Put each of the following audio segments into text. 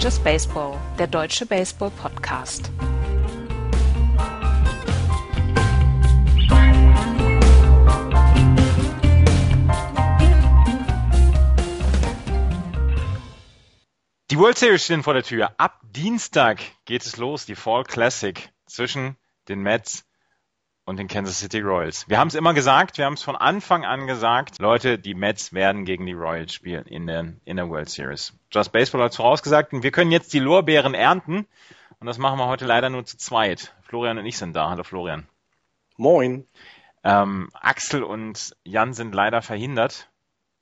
Just Baseball, der deutsche Baseball-Podcast. Die World Series stehen vor der Tür. Ab Dienstag geht es los, die Fall Classic zwischen den Mets und den Kansas City Royals. Wir haben es immer gesagt, wir haben es von Anfang an gesagt, Leute, die Mets werden gegen die Royals spielen in der, in der World Series. Just Baseball hat vorausgesagt und wir können jetzt die Lorbeeren ernten und das machen wir heute leider nur zu zweit. Florian und ich sind da. Hallo Florian. Moin. Ähm, Axel und Jan sind leider verhindert.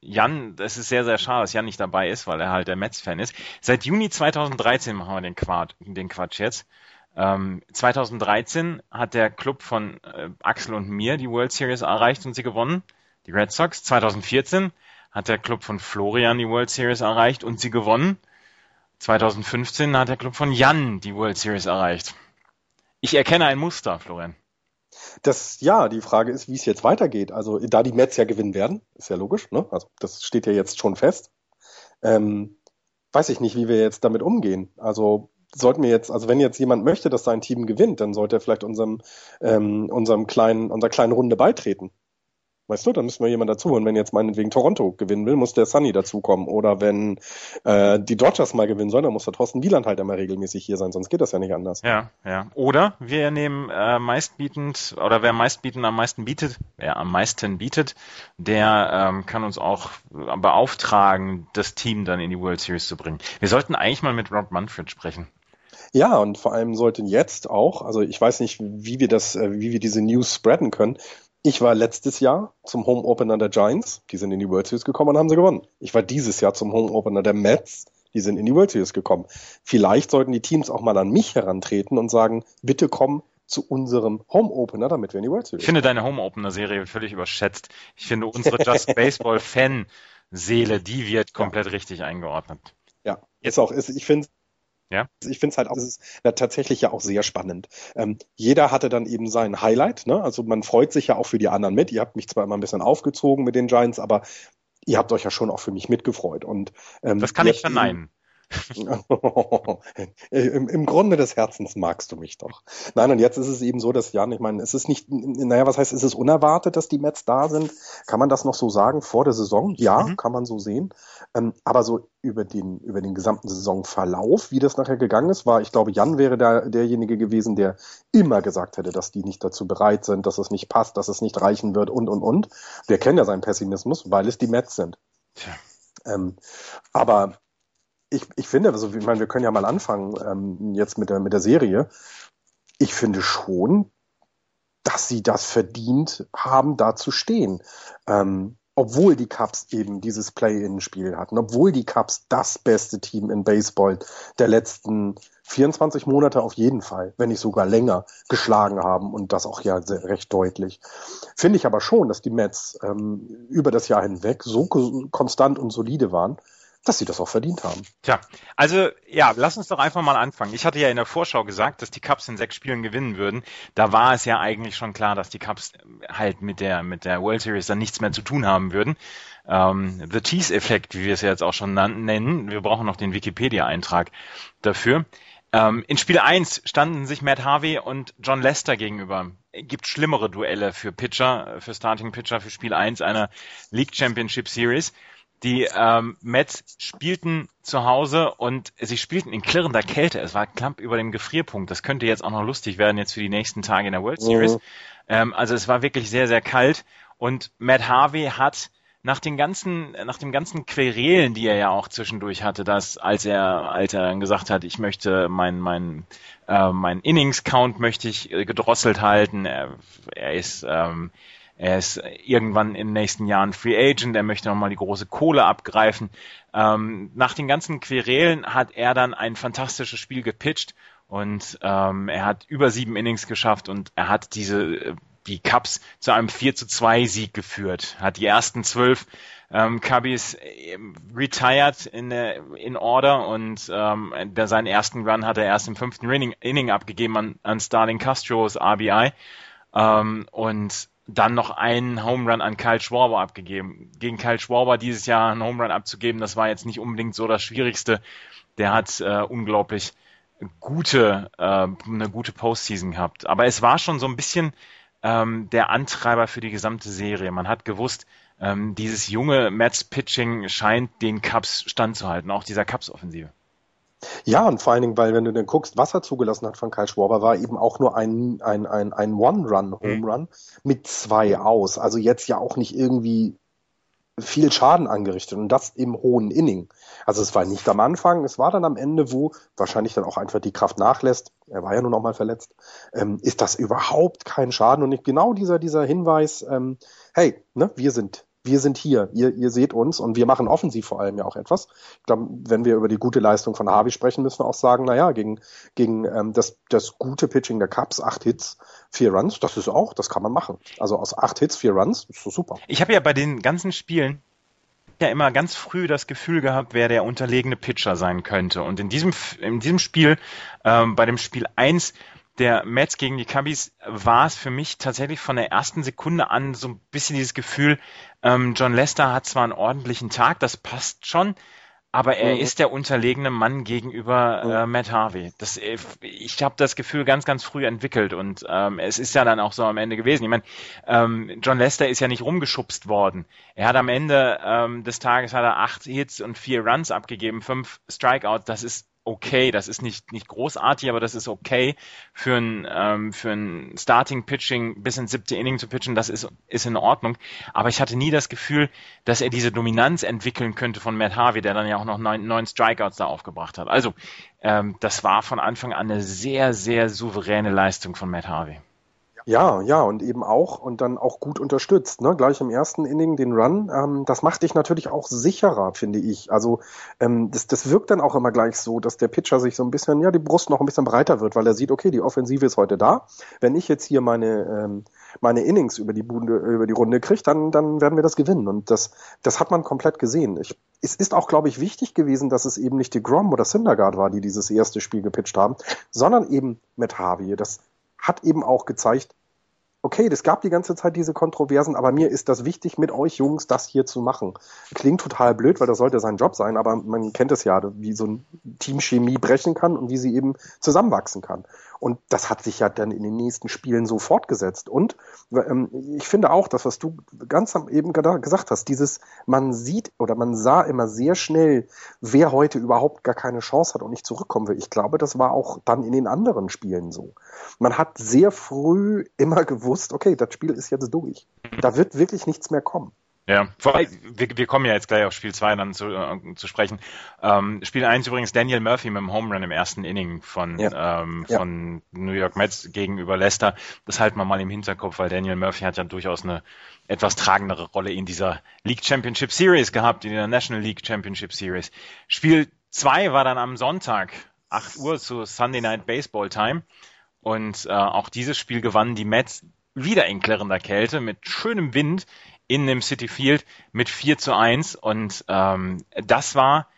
Jan, das ist sehr, sehr schade, dass Jan nicht dabei ist, weil er halt der Mets-Fan ist. Seit Juni 2013 machen wir den Quatsch, den Quatsch jetzt. Ähm, 2013 hat der Club von äh, Axel und mir die World Series erreicht und sie gewonnen, die Red Sox. 2014 hat der Club von Florian die World Series erreicht und sie gewonnen. 2015 hat der Club von Jan die World Series erreicht. Ich erkenne ein Muster, Florian. Das, ja, die Frage ist, wie es jetzt weitergeht. Also, da die Mets ja gewinnen werden, ist ja logisch, ne? Also, das steht ja jetzt schon fest. Ähm, weiß ich nicht, wie wir jetzt damit umgehen. Also, sollten wir jetzt, also wenn jetzt jemand möchte, dass sein Team gewinnt, dann sollte er vielleicht unserem, ähm, unserem kleinen, unserer kleinen Runde beitreten. Weißt du, dann müssen wir jemanden dazu. Und wenn jetzt meinetwegen Toronto gewinnen will, muss der Sunny dazukommen. Oder wenn äh, die Dodgers mal gewinnen sollen, dann muss der Thorsten Wieland halt immer regelmäßig hier sein, sonst geht das ja nicht anders. Ja, ja. Oder wir nehmen äh, meistbietend, oder wer meistbietend am meisten bietet, wer am meisten bietet, der ähm, kann uns auch beauftragen, das Team dann in die World Series zu bringen. Wir sollten eigentlich mal mit Rob Manfred sprechen. Ja, und vor allem sollten jetzt auch, also ich weiß nicht, wie wir das, äh, wie wir diese News spreaden können. Ich war letztes Jahr zum Home Opener der Giants, die sind in die World Series gekommen und haben sie gewonnen. Ich war dieses Jahr zum Home Opener der Mets, die sind in die World Series gekommen. Vielleicht sollten die Teams auch mal an mich herantreten und sagen, bitte komm zu unserem Home Opener, damit wir in die World Series. Ich finde deine Home Opener Serie völlig überschätzt. Ich finde unsere Just Baseball Fan Seele, die wird komplett ja. richtig eingeordnet. Ja, ist auch, ist, ich finde ja. Ich finde es halt auch, es ist na, tatsächlich ja auch sehr spannend. Ähm, jeder hatte dann eben sein Highlight, ne? Also man freut sich ja auch für die anderen mit. Ihr habt mich zwar immer ein bisschen aufgezogen mit den Giants, aber ihr habt euch ja schon auch für mich mitgefreut. Und ähm, das kann ich verneinen. Im, Im Grunde des Herzens magst du mich doch. Nein, und jetzt ist es eben so, dass Jan, ich meine, es ist nicht, naja, was heißt, ist es unerwartet, dass die Mets da sind? Kann man das noch so sagen vor der Saison? Ja, mhm. kann man so sehen. Ähm, aber so über den, über den gesamten Saisonverlauf, wie das nachher gegangen ist, war, ich glaube, Jan wäre der, derjenige gewesen, der immer gesagt hätte, dass die nicht dazu bereit sind, dass es nicht passt, dass es nicht reichen wird und, und, und. Wir kennen ja seinen Pessimismus, weil es die Mets sind. Tja. Ähm, aber ich, ich finde, also ich meine, wir können ja mal anfangen ähm, jetzt mit der, mit der Serie. Ich finde schon, dass sie das verdient haben, da zu stehen. Ähm, obwohl die Cubs eben dieses Play-in-Spiel hatten, obwohl die Cubs das beste Team in Baseball der letzten 24 Monate auf jeden Fall, wenn nicht sogar länger, geschlagen haben und das auch ja recht deutlich. Finde ich aber schon, dass die Mets ähm, über das Jahr hinweg so konstant und solide waren, dass sie das auch verdient haben. Tja, also ja, lass uns doch einfach mal anfangen. Ich hatte ja in der Vorschau gesagt, dass die Cubs in sechs Spielen gewinnen würden. Da war es ja eigentlich schon klar, dass die Cubs halt mit der mit der World Series dann nichts mehr zu tun haben würden. Ähm, The Tease-Effekt, wie wir es ja jetzt auch schon nennen. Wir brauchen noch den Wikipedia-Eintrag dafür. Ähm, in Spiel 1 standen sich Matt Harvey und John Lester gegenüber. Gibt schlimmere Duelle für Pitcher, für Starting Pitcher für Spiel 1 einer League Championship Series. Die ähm, Mets spielten zu Hause und sie spielten in klirrender Kälte. Es war knapp über dem Gefrierpunkt. Das könnte jetzt auch noch lustig werden jetzt für die nächsten Tage in der World Series. Mhm. Ähm, also es war wirklich sehr, sehr kalt und Matt Harvey hat nach den ganzen, nach dem ganzen Querelen, die er ja auch zwischendurch hatte, dass als er, als er dann gesagt hat, ich möchte mein, mein, äh, mein Innings Count möchte ich äh, gedrosselt halten. Er, er ist ähm, er ist irgendwann in den nächsten Jahren Free Agent, er möchte nochmal die große Kohle abgreifen. Ähm, nach den ganzen Querelen hat er dann ein fantastisches Spiel gepitcht und ähm, er hat über sieben Innings geschafft und er hat diese die Cups zu einem 4 zu 2 Sieg geführt. Hat die ersten zwölf ähm, Cubbies ähm, retired in, in Order und ähm, seinen ersten Run hat er erst im fünften Inning, Inning abgegeben an, an Starling Castros RBI. Ähm, und dann noch einen Home Run an Kyle Schwarber abgegeben. Gegen Kyle Schwarber dieses Jahr einen Home Run abzugeben, das war jetzt nicht unbedingt so das Schwierigste. Der hat äh, unglaublich gute, äh, eine gute Postseason gehabt. Aber es war schon so ein bisschen ähm, der Antreiber für die gesamte Serie. Man hat gewusst, ähm, dieses junge Mets-Pitching scheint den Cubs standzuhalten, auch dieser Cubs-Offensive. Ja, und vor allen Dingen, weil wenn du dann guckst, was er zugelassen hat von Kyle Schwarber, war eben auch nur ein, ein, ein, ein One-Run-Home-Run mhm. mit zwei aus. Also jetzt ja auch nicht irgendwie viel Schaden angerichtet und das im hohen Inning. Also es war nicht am Anfang, es war dann am Ende, wo wahrscheinlich dann auch einfach die Kraft nachlässt. Er war ja nur noch mal verletzt. Ähm, ist das überhaupt kein Schaden und nicht genau dieser dieser Hinweis? Ähm, hey, ne, wir sind wir sind hier, ihr, ihr seht uns und wir machen offensiv vor allem ja auch etwas. Ich glaube, wenn wir über die gute Leistung von Harvey sprechen, müssen wir auch sagen, naja, gegen, gegen ähm, das, das gute Pitching der Cubs, acht Hits, vier Runs, das ist auch, das kann man machen. Also aus acht Hits, vier Runs, ist so super. Ich habe ja bei den ganzen Spielen ja immer ganz früh das Gefühl gehabt, wer der unterlegene Pitcher sein könnte. Und in diesem, in diesem Spiel, ähm, bei dem Spiel eins der Mets gegen die Cubbies war es für mich tatsächlich von der ersten Sekunde an so ein bisschen dieses Gefühl, ähm, John Lester hat zwar einen ordentlichen Tag, das passt schon, aber er mhm. ist der unterlegene Mann gegenüber mhm. äh, Matt Harvey. Das, äh, ich habe das Gefühl ganz, ganz früh entwickelt und ähm, es ist ja dann auch so am Ende gewesen. Ich meine, ähm, John Lester ist ja nicht rumgeschubst worden. Er hat am Ende ähm, des Tages hat er acht Hits und vier Runs abgegeben, fünf Strikeouts. Das ist okay. Das ist nicht, nicht großartig, aber das ist okay für ein, ähm, für ein Starting-Pitching bis ins siebte Inning zu pitchen. Das ist, ist in Ordnung. Aber ich hatte nie das Gefühl, dass er diese Dominanz entwickeln könnte von Matt Harvey, der dann ja auch noch neun, neun Strikeouts da aufgebracht hat. Also, ähm, das war von Anfang an eine sehr, sehr souveräne Leistung von Matt Harvey. Ja, ja, und eben auch und dann auch gut unterstützt. Ne? Gleich im ersten Inning den Run. Ähm, das macht dich natürlich auch sicherer, finde ich. Also ähm, das, das wirkt dann auch immer gleich so, dass der Pitcher sich so ein bisschen, ja, die Brust noch ein bisschen breiter wird, weil er sieht, okay, die Offensive ist heute da. Wenn ich jetzt hier meine ähm, meine Innings über die Bunde, über die Runde kriege, dann dann werden wir das gewinnen. Und das das hat man komplett gesehen. Ich, es ist auch, glaube ich, wichtig gewesen, dass es eben nicht die Grom oder Syndergaard war, die dieses erste Spiel gepitcht haben, sondern eben mit Harvey. Das hat eben auch gezeigt, okay, es gab die ganze Zeit diese Kontroversen, aber mir ist das wichtig, mit euch Jungs das hier zu machen. Klingt total blöd, weil das sollte sein Job sein, aber man kennt es ja, wie so ein Teamchemie brechen kann und wie sie eben zusammenwachsen kann. Und das hat sich ja dann in den nächsten Spielen so fortgesetzt. Und ähm, ich finde auch, das, was du ganz am eben gesagt hast, dieses, man sieht oder man sah immer sehr schnell, wer heute überhaupt gar keine Chance hat und nicht zurückkommen will. Ich glaube, das war auch dann in den anderen Spielen so. Man hat sehr früh immer gewusst, okay, das Spiel ist jetzt durch. Da wird wirklich nichts mehr kommen. Ja, wir, wir kommen ja jetzt gleich auf Spiel 2 dann zu, äh, zu sprechen. Ähm, Spiel 1 übrigens Daniel Murphy mit dem Home Run im ersten Inning von, ja. ähm, von ja. New York Mets gegenüber Leicester. Das halten wir mal im Hinterkopf, weil Daniel Murphy hat ja durchaus eine etwas tragendere Rolle in dieser League Championship Series gehabt, in der National League Championship Series. Spiel 2 war dann am Sonntag, 8 Uhr zu Sunday Night Baseball Time. Und äh, auch dieses Spiel gewannen die Mets wieder in klirrender Kälte mit schönem Wind in dem City Field mit 4 zu 1 und ähm, das war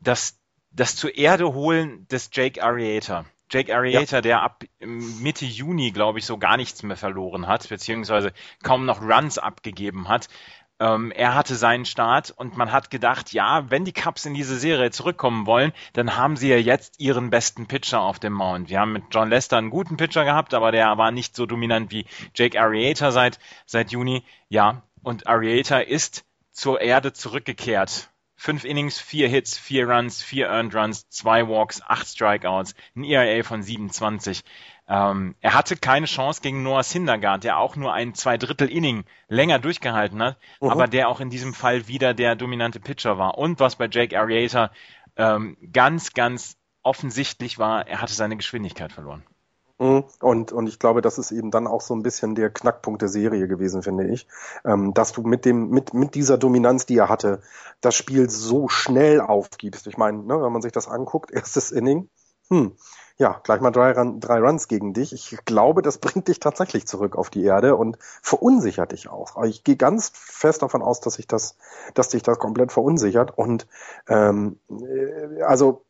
das, das zur Erde holen des Jake Arrieta. Jake Arrieta, ja. der ab Mitte Juni, glaube ich, so gar nichts mehr verloren hat, beziehungsweise kaum noch Runs abgegeben hat. Ähm, er hatte seinen Start und man hat gedacht, ja, wenn die Cubs in diese Serie zurückkommen wollen, dann haben sie ja jetzt ihren besten Pitcher auf dem Mount. Wir haben mit John Lester einen guten Pitcher gehabt, aber der war nicht so dominant wie Jake Arrieta seit, seit Juni. Ja, und Arieta ist zur Erde zurückgekehrt. Fünf Innings, vier Hits, vier Runs, vier Earned Runs, zwei Walks, acht Strikeouts, ein ERA von 27. Ähm, er hatte keine Chance gegen Noah Syndergaard, der auch nur ein Zweidrittel Inning länger durchgehalten hat, uh -huh. aber der auch in diesem Fall wieder der dominante Pitcher war. Und was bei Jake Arrieta ähm, ganz, ganz offensichtlich war, er hatte seine Geschwindigkeit verloren. Mhm. Und, und ich glaube, das ist eben dann auch so ein bisschen der Knackpunkt der Serie gewesen, finde ich. Ähm, dass du mit dem, mit, mit dieser Dominanz, die er hatte, das Spiel so schnell aufgibst. Ich meine, ne, wenn man sich das anguckt, erstes Inning, hm, ja, gleich mal drei, drei Runs gegen dich. Ich glaube, das bringt dich tatsächlich zurück auf die Erde und verunsichert dich auch. Ich gehe ganz fest davon aus, dass sich das, dass dich das komplett verunsichert. Und ähm, äh, also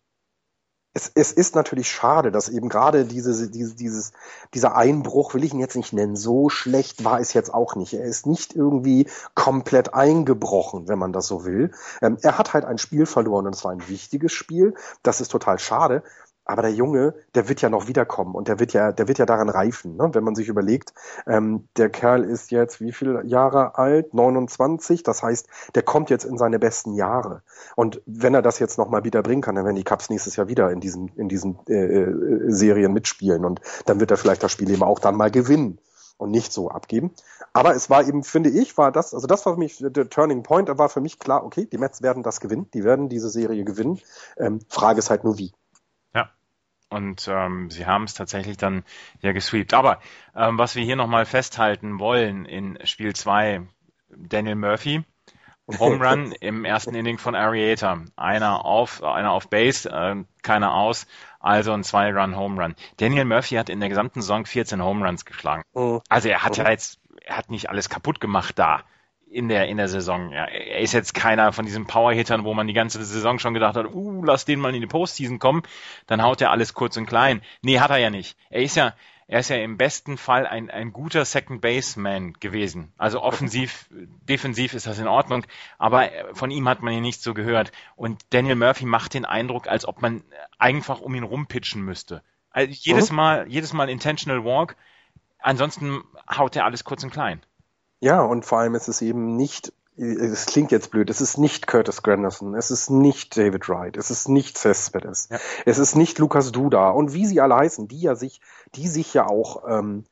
es, es ist natürlich schade, dass eben gerade diese, diese, dieses, dieser Einbruch, will ich ihn jetzt nicht nennen, so schlecht war es jetzt auch nicht. Er ist nicht irgendwie komplett eingebrochen, wenn man das so will. Ähm, er hat halt ein Spiel verloren und es war ein wichtiges Spiel. Das ist total schade. Aber der Junge, der wird ja noch wiederkommen und der wird ja, der wird ja daran reifen, ne? wenn man sich überlegt, ähm, der Kerl ist jetzt wie viele Jahre alt? 29, das heißt, der kommt jetzt in seine besten Jahre. Und wenn er das jetzt nochmal wieder bringen kann, dann werden die Cups nächstes Jahr wieder in diesen, in diesen äh, äh, Serien mitspielen und dann wird er vielleicht das Spiel eben auch dann mal gewinnen und nicht so abgeben. Aber es war eben, finde ich, war das, also das war für mich der Turning Point, da war für mich klar, okay, die Mets werden das gewinnen, die werden diese Serie gewinnen. Ähm, Frage ist halt nur wie. Und ähm, sie haben es tatsächlich dann ja gesweept. Aber ähm, was wir hier nochmal festhalten wollen in Spiel 2, Daniel Murphy, Home Run im ersten Inning von Arieta. Einer auf, einer auf Base, äh, keiner aus, also ein Zwei-Run-Home Run. Daniel Murphy hat in der gesamten Saison 14 Home Runs geschlagen. Mhm. Also er hat ja jetzt, er hat nicht alles kaputt gemacht da in der, in der Saison. Ja, er ist jetzt keiner von diesen Powerhittern, wo man die ganze Saison schon gedacht hat, uh, lass den mal in die Postseason kommen, dann haut er alles kurz und klein. Nee, hat er ja nicht. Er ist ja, er ist ja im besten Fall ein, ein guter Second Baseman gewesen. Also offensiv, defensiv ist das in Ordnung, aber von ihm hat man ja nichts so gehört. Und Daniel Murphy macht den Eindruck, als ob man einfach um ihn rumpitchen müsste. Also jedes mhm. Mal, jedes Mal intentional walk, ansonsten haut er alles kurz und klein. Ja, und vor allem ist es eben nicht, es klingt jetzt blöd, es ist nicht Curtis Granderson, es ist nicht David Wright, es ist nicht Cespedes, ja. es ist nicht Lukas Duda und wie sie alle heißen, die ja sich, die sich ja auch ähm,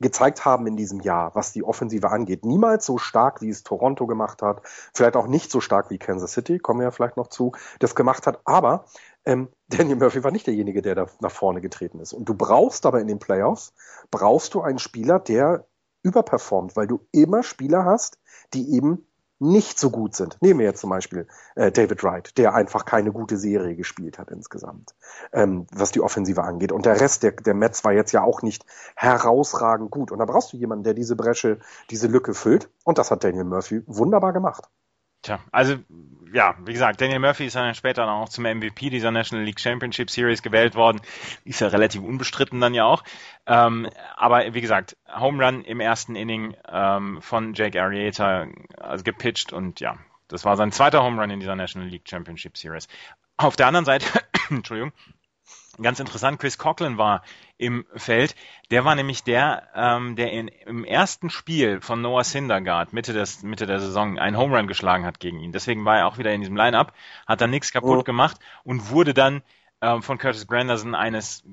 gezeigt haben in diesem Jahr, was die Offensive angeht. Niemals so stark, wie es Toronto gemacht hat, vielleicht auch nicht so stark wie Kansas City, kommen wir ja vielleicht noch zu, das gemacht hat, aber ähm, Daniel Murphy war nicht derjenige, der da nach vorne getreten ist. Und du brauchst aber in den Playoffs, brauchst du einen Spieler, der überperformt, weil du immer Spieler hast, die eben nicht so gut sind. Nehmen wir jetzt zum Beispiel äh, David Wright, der einfach keine gute Serie gespielt hat insgesamt, ähm, was die Offensive angeht. Und der Rest der, der Mets war jetzt ja auch nicht herausragend gut. Und da brauchst du jemanden, der diese Bresche, diese Lücke füllt. Und das hat Daniel Murphy wunderbar gemacht. Tja, also ja, wie gesagt, Daniel Murphy ist dann später dann auch zum MVP dieser National League Championship Series gewählt worden. Ist ja relativ unbestritten dann ja auch. Ähm, aber wie gesagt, Home Run im ersten Inning ähm, von Jake Arrieta also gepitcht und ja, das war sein zweiter Home Run in dieser National League Championship Series. Auf der anderen Seite, Entschuldigung, Ganz interessant, Chris Coughlin war im Feld. Der war nämlich der, ähm, der in, im ersten Spiel von Noah Syndergaard Mitte, des, Mitte der Saison einen Home Run geschlagen hat gegen ihn. Deswegen war er auch wieder in diesem Line-Up, hat dann nichts kaputt oh. gemacht und wurde dann ähm, von Curtis Granderson eines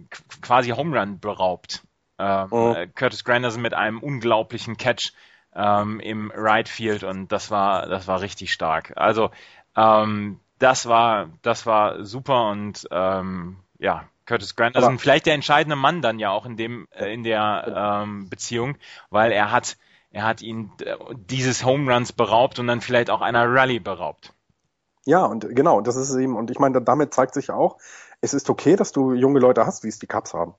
quasi Home Run beraubt. Ähm, oh. Äh, Curtis Granderson mit einem unglaublichen Catch ähm, im Right Field und das war, das war richtig stark. Also ähm, das war, das war super und ähm, ja, Curtis Grant, also vielleicht der entscheidende Mann dann ja auch in dem äh, in der ähm, Beziehung, weil er hat er hat ihn äh, dieses Home Runs beraubt und dann vielleicht auch einer Rallye beraubt. Ja, und genau, das ist eben, und ich meine, damit zeigt sich auch, es ist okay, dass du junge Leute hast, wie es die Cups haben.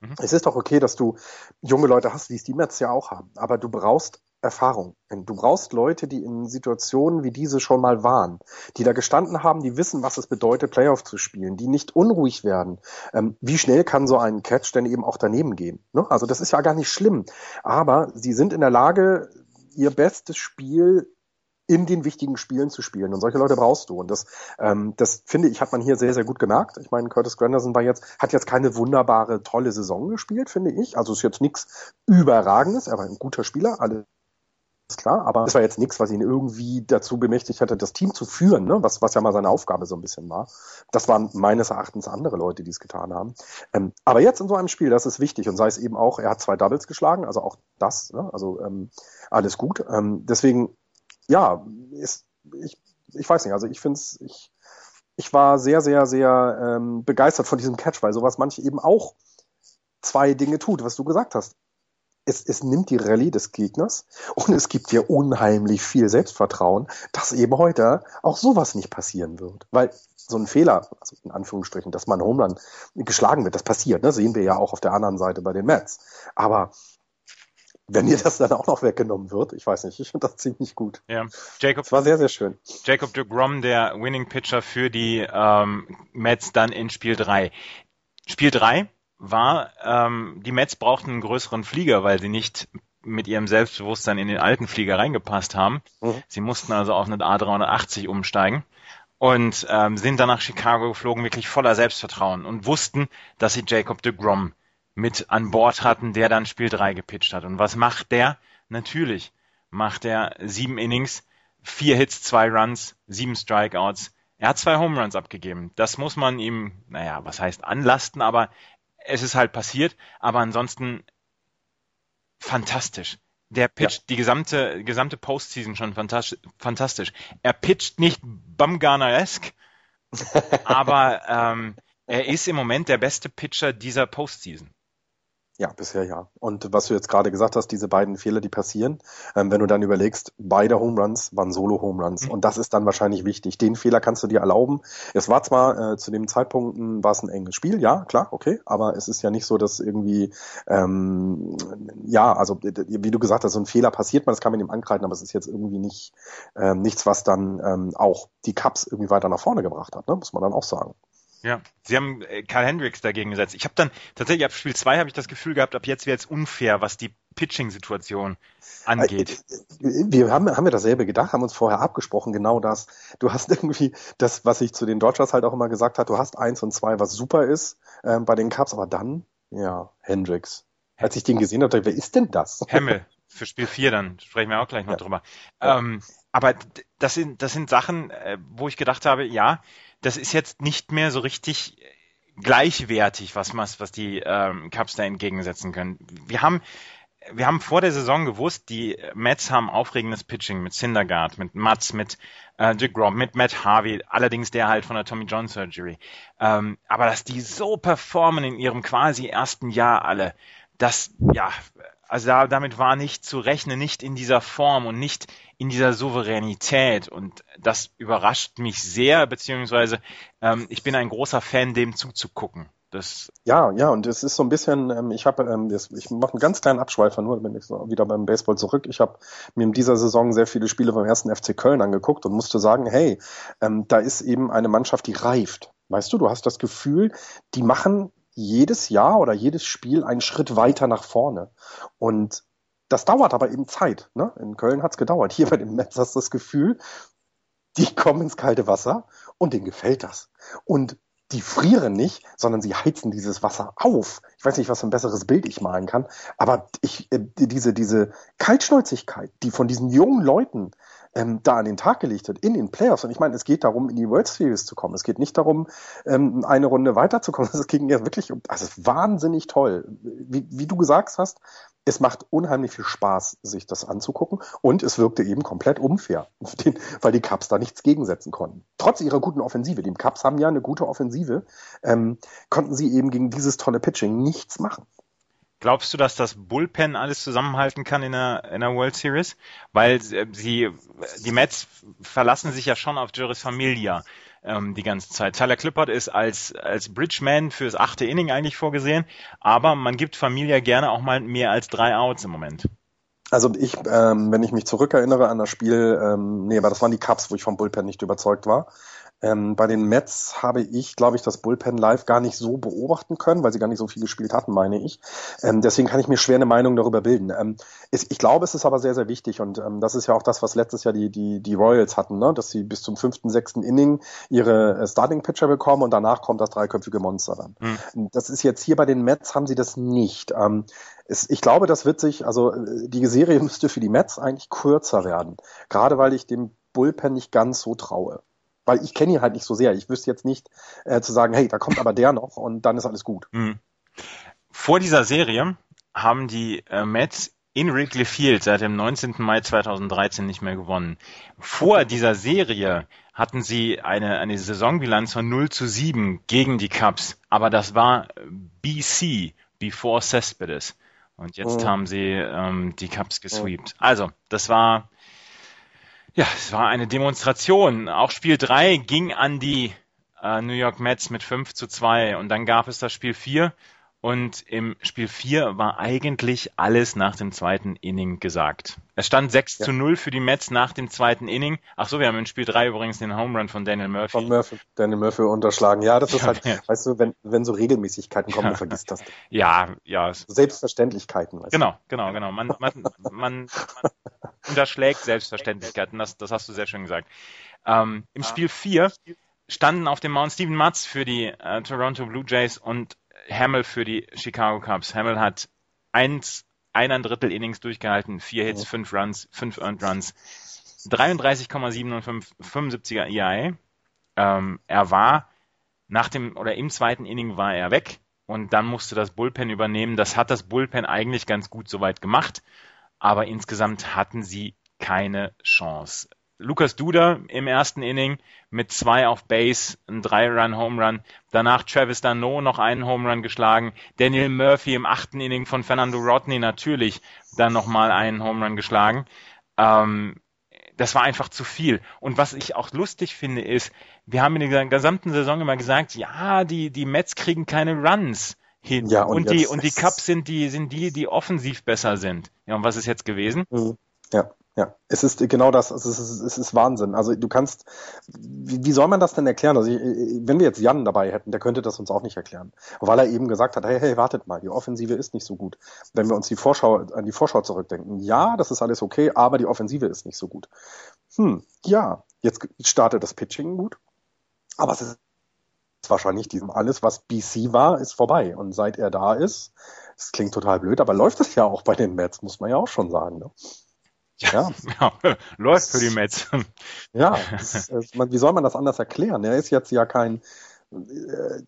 Mhm. Es ist auch okay, dass du junge Leute hast, wie es die Mets ja auch haben. Aber du brauchst Erfahrung. Du brauchst Leute, die in Situationen wie diese schon mal waren, die da gestanden haben, die wissen, was es bedeutet, Playoff zu spielen, die nicht unruhig werden. Ähm, wie schnell kann so ein Catch denn eben auch daneben gehen? Ne? Also das ist ja gar nicht schlimm. Aber sie sind in der Lage, ihr bestes Spiel in den wichtigen Spielen zu spielen. Und solche Leute brauchst du. Und das, ähm, das finde ich, hat man hier sehr, sehr gut gemerkt. Ich meine, Curtis Granderson war jetzt, hat jetzt keine wunderbare, tolle Saison gespielt, finde ich. Also ist jetzt nichts Überragendes. Er war ein guter Spieler, alles klar, aber das war jetzt nichts, was ihn irgendwie dazu bemächtigt hätte, das Team zu führen, ne? was, was ja mal seine Aufgabe so ein bisschen war. Das waren meines Erachtens andere Leute, die es getan haben. Ähm, aber jetzt in so einem Spiel, das ist wichtig und sei es eben auch, er hat zwei Doubles geschlagen, also auch das, ne? also ähm, alles gut. Ähm, deswegen, ja, ist, ich, ich weiß nicht, also ich finde es, ich, ich war sehr, sehr, sehr ähm, begeistert von diesem Catch, weil sowas manche eben auch zwei Dinge tut, was du gesagt hast es, es nimmt die Rallye des Gegners und es gibt dir unheimlich viel Selbstvertrauen, dass eben heute auch sowas nicht passieren wird. Weil so ein Fehler, also in Anführungsstrichen, dass man Homeland geschlagen wird, das passiert, ne? sehen wir ja auch auf der anderen Seite bei den Mets. Aber wenn ihr das dann auch noch weggenommen wird, ich weiß nicht, ich finde das ziemlich gut. Ja, Jacob. Es war sehr, sehr schön. Jacob de Grom, der Winning Pitcher für die ähm, Mets dann in Spiel 3. Spiel 3 war, ähm, die Mets brauchten einen größeren Flieger, weil sie nicht mit ihrem Selbstbewusstsein in den alten Flieger reingepasst haben. Mhm. Sie mussten also auf eine A380 umsteigen und ähm, sind dann nach Chicago geflogen, wirklich voller Selbstvertrauen und wussten, dass sie Jacob de Grom mit an Bord hatten, der dann Spiel 3 gepitcht hat. Und was macht der? Natürlich macht er sieben Innings, vier Hits, zwei Runs, sieben Strikeouts. Er hat zwei Home Runs abgegeben. Das muss man ihm, naja, was heißt anlasten, aber es ist halt passiert. Aber ansonsten fantastisch. Der pitcht ja. die gesamte, gesamte Postseason schon fantastisch. Er pitcht nicht Bumgarner-esque, aber ähm, er ist im Moment der beste Pitcher dieser Postseason. Ja, bisher ja. Und was du jetzt gerade gesagt hast, diese beiden Fehler, die passieren, ähm, wenn du dann überlegst, beide Home Runs waren Solo-Home Runs. Mhm. Und das ist dann wahrscheinlich wichtig. Den Fehler kannst du dir erlauben. Es war zwar äh, zu dem Zeitpunkt war es ein enges Spiel, ja, klar, okay, aber es ist ja nicht so, dass irgendwie, ähm, ja, also wie du gesagt hast, so ein Fehler passiert man, das kann man ihm ankreiden, aber es ist jetzt irgendwie nicht ähm, nichts, was dann ähm, auch die Cups irgendwie weiter nach vorne gebracht hat, ne? muss man dann auch sagen. Ja, sie haben äh, Karl Hendricks dagegen gesetzt. Ich habe dann tatsächlich ab Spiel 2 habe ich das Gefühl gehabt, ab jetzt wäre es unfair, was die Pitching-Situation angeht. Äh, äh, wir haben, haben wir dasselbe gedacht, haben uns vorher abgesprochen, genau das. Du hast irgendwie das, was ich zu den Dodgers halt auch immer gesagt habe, du hast eins und zwei, was super ist äh, bei den Cups, aber dann, ja, Hendricks. Als ich den gesehen habe, wer ist denn das? Hemmel für Spiel 4, dann sprechen wir auch gleich noch ja. drüber. Ja. Ähm, aber das sind, das sind Sachen, wo ich gedacht habe, ja, das ist jetzt nicht mehr so richtig gleichwertig, was, was, die ähm, Cups da entgegensetzen können. Wir haben wir haben vor der Saison gewusst, die Mets haben aufregendes Pitching mit Syndergaard, mit Mats, mit äh, DeGrom, mit Matt Harvey, allerdings der halt von der Tommy John Surgery. Ähm, aber dass die so performen in ihrem quasi ersten Jahr alle, das, ja, also da, damit war nicht zu rechnen, nicht in dieser Form und nicht in dieser Souveränität. Und das überrascht mich sehr, beziehungsweise ähm, ich bin ein großer Fan, dem zuzugucken. Das ja, ja, und es ist so ein bisschen, ähm, ich habe, ähm, ich mache einen ganz kleinen Abschweifer, nur bin ich so wieder beim Baseball zurück. Ich habe mir in dieser Saison sehr viele Spiele vom ersten FC Köln angeguckt und musste sagen, hey, ähm, da ist eben eine Mannschaft, die reift. Weißt du, du hast das Gefühl, die machen jedes Jahr oder jedes Spiel einen Schritt weiter nach vorne. Und das dauert aber eben Zeit. Ne? In Köln hat's gedauert. Hier bei den Mets hast du das Gefühl, die kommen ins kalte Wasser und denen gefällt das. Und die frieren nicht, sondern sie heizen dieses Wasser auf. Ich weiß nicht, was für ein besseres Bild ich malen kann, aber ich, äh, diese, diese Kaltschnäuzigkeit, die von diesen jungen Leuten ähm, da an den Tag gelegt wird in den Playoffs. Und ich meine, es geht darum, in die World Series zu kommen. Es geht nicht darum, ähm, eine Runde weiterzukommen. Es ging ja wirklich also wahnsinnig toll. Wie, wie du gesagt hast, es macht unheimlich viel Spaß, sich das anzugucken. Und es wirkte eben komplett unfair, weil die Cubs da nichts gegensetzen konnten. Trotz ihrer guten Offensive, die Cubs haben ja eine gute Offensive, ähm, konnten sie eben gegen dieses tolle Pitching nichts machen. Glaubst du, dass das Bullpen alles zusammenhalten kann in der, in der World Series? Weil äh, sie, die Mets verlassen sich ja schon auf Juris Familia ähm, die ganze Zeit. Tyler Clippard ist als, als Bridgeman fürs achte Inning eigentlich vorgesehen, aber man gibt Familia gerne auch mal mehr als drei Outs im Moment. Also ich, ähm, wenn ich mich zurückerinnere an das Spiel, ähm, nee, aber das waren die Cups, wo ich vom Bullpen nicht überzeugt war. Ähm, bei den Mets habe ich, glaube ich, das Bullpen live gar nicht so beobachten können, weil sie gar nicht so viel gespielt hatten, meine ich. Ähm, deswegen kann ich mir schwer eine Meinung darüber bilden. Ähm, ist, ich glaube, es ist aber sehr, sehr wichtig und ähm, das ist ja auch das, was letztes Jahr die, die, die Royals hatten, ne? dass sie bis zum fünften, sechsten Inning ihre äh, Starting Pitcher bekommen und danach kommt das dreiköpfige Monster dann. Mhm. Das ist jetzt hier bei den Mets haben sie das nicht. Ähm, es, ich glaube, das wird sich, also äh, die Serie müsste für die Mets eigentlich kürzer werden. Gerade weil ich dem Bullpen nicht ganz so traue weil ich kenne ihn halt nicht so sehr. Ich wüsste jetzt nicht äh, zu sagen, hey, da kommt aber der noch und dann ist alles gut. Mhm. Vor dieser Serie haben die äh, Mets in Wrigley Field seit dem 19. Mai 2013 nicht mehr gewonnen. Vor dieser Serie hatten sie eine, eine Saisonbilanz von 0 zu 7 gegen die Cubs, aber das war BC, before Cespedes. Und jetzt mhm. haben sie ähm, die Cubs gesweept. Also, das war ja, es war eine Demonstration. Auch Spiel 3 ging an die äh, New York Mets mit 5 zu 2 und dann gab es das Spiel 4 Und im Spiel 4 war eigentlich alles nach dem zweiten Inning gesagt. Es stand 6 ja. zu 0 für die Mets nach dem zweiten Inning. Ach so, wir haben in Spiel 3 übrigens den Home Run von Daniel Murphy. Von Murphy, Daniel Murphy unterschlagen. Ja, das ist halt, ja. weißt du, wenn, wenn so Regelmäßigkeiten kommen, ja. du vergisst das. Ja, ja. Selbstverständlichkeiten. Weißt genau, du? genau, genau. Man, man, man, man unterschlägt Selbstverständlichkeiten. Das, das hast du sehr schön gesagt. Ähm, Im Spiel 4 standen auf dem Mount Steven Matz für die äh, Toronto Blue Jays und Hamill für die Chicago Cubs. Hamill hat eins, ein Drittel Innings durchgehalten, vier Hits, fünf Runs, fünf Earned Runs, 33,75er ERA. Ähm, er war nach dem oder im zweiten Inning war er weg und dann musste das Bullpen übernehmen. Das hat das Bullpen eigentlich ganz gut soweit gemacht, aber insgesamt hatten sie keine Chance. Lukas Duda im ersten Inning mit zwei auf Base, ein Drei-Run-Home Run. Danach Travis Dano noch einen Home Run geschlagen. Daniel Murphy im achten Inning von Fernando Rodney natürlich dann nochmal einen Home Run geschlagen. Ähm, das war einfach zu viel. Und was ich auch lustig finde, ist, wir haben in der gesamten Saison immer gesagt, ja, die, die Mets kriegen keine Runs hin. Ja, und, und die, und die Cubs sind die, sind die, die offensiv besser sind. Ja, und was ist jetzt gewesen? Mhm. Ja. Ja, es ist genau das, es ist, es ist Wahnsinn. Also du kannst, wie, wie soll man das denn erklären? Also ich, wenn wir jetzt Jan dabei hätten, der könnte das uns auch nicht erklären. Weil er eben gesagt hat, hey, hey, wartet mal, die Offensive ist nicht so gut. Wenn wir uns die Vorschau, an die Vorschau zurückdenken, ja, das ist alles okay, aber die Offensive ist nicht so gut. Hm, ja, jetzt startet das Pitching gut, aber es ist wahrscheinlich diesem alles, was BC war, ist vorbei. Und seit er da ist, es klingt total blöd, aber läuft es ja auch bei den Mets, muss man ja auch schon sagen. Ne? Ja, ja. läuft für die Mets. Ja, das, wie soll man das anders erklären? Er ist jetzt ja kein, äh,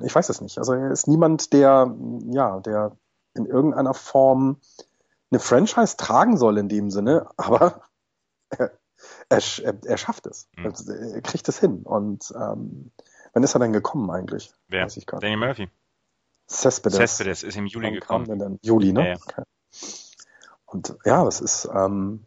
ich weiß es nicht. Also er ist niemand, der, ja, der in irgendeiner Form eine Franchise tragen soll in dem Sinne, aber er, er, er schafft es. Mhm. Also er kriegt es hin. Und ähm, wann ist er denn gekommen eigentlich? Wer? Weiß ich Danny Murphy. Cespedes. Cespedes ist im Juli Wann gekommen. Juli, ne? Ja, ja. Okay. Und ja, es ist, ähm,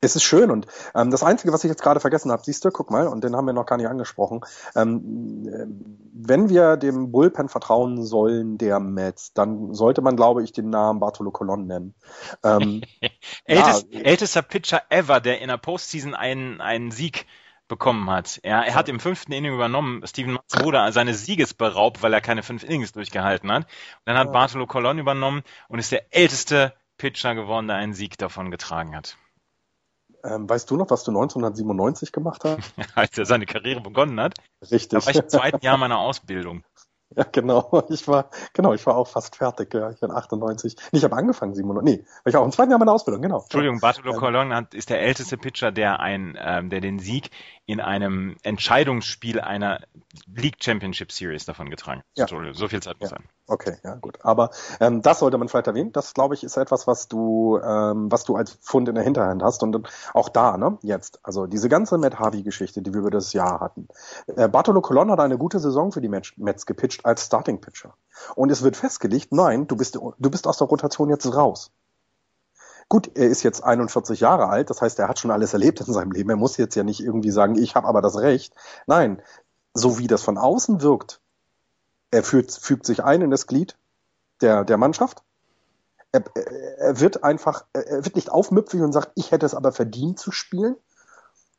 es ist schön und ähm, das Einzige, was ich jetzt gerade vergessen habe, siehst du, guck mal, und den haben wir noch gar nicht angesprochen, ähm, äh, wenn wir dem Bullpen vertrauen sollen, der Mets, dann sollte man, glaube ich, den Namen Bartolo Colon nennen. Ähm, Ältest, ja, ältester Pitcher ever, der in der Postseason einen, einen Sieg bekommen hat. Er, er hat im fünften Inning übernommen. Steven Matz wurde seines Sieges beraubt, weil er keine fünf Innings durchgehalten hat. Und dann hat Bartolo Colon übernommen und ist der älteste Pitcher geworden, der einen Sieg davon getragen hat. Ähm, weißt du noch, was du 1997 gemacht hast? Als er seine Karriere begonnen hat. Richtig. Da war ich im zweiten Jahr meiner Ausbildung. Ja, genau. Ich war, genau, ich war auch fast fertig. Ja. Ich war 98. Nee, ich habe angefangen 97. Nee, war ich auch im zweiten Jahr meiner Ausbildung, genau. Entschuldigung, Bartolo ähm, Colon ist der älteste Pitcher, der ein, ähm, der den Sieg in einem Entscheidungsspiel einer League Championship Series davon getragen. Ja. So viel Zeit muss ja. sein. Okay, ja gut. Aber ähm, das sollte man vielleicht erwähnen. Das, glaube ich, ist etwas, was du, ähm, was du als Fund in der Hinterhand hast. Und auch da, ne, jetzt, also diese ganze Matt Harvey-Geschichte, die wir über das Jahr hatten. Äh, Bartolo Colon hat eine gute Saison für die Mets gepitcht als Starting-Pitcher. Und es wird festgelegt, nein, du bist, du bist aus der Rotation jetzt raus. Gut, er ist jetzt 41 Jahre alt, das heißt, er hat schon alles erlebt in seinem Leben. Er muss jetzt ja nicht irgendwie sagen, ich habe aber das Recht. Nein, so wie das von außen wirkt, er fügt, fügt sich ein in das Glied der, der Mannschaft. Er, er wird einfach, er wird nicht aufmüpfig und sagt, ich hätte es aber verdient zu spielen.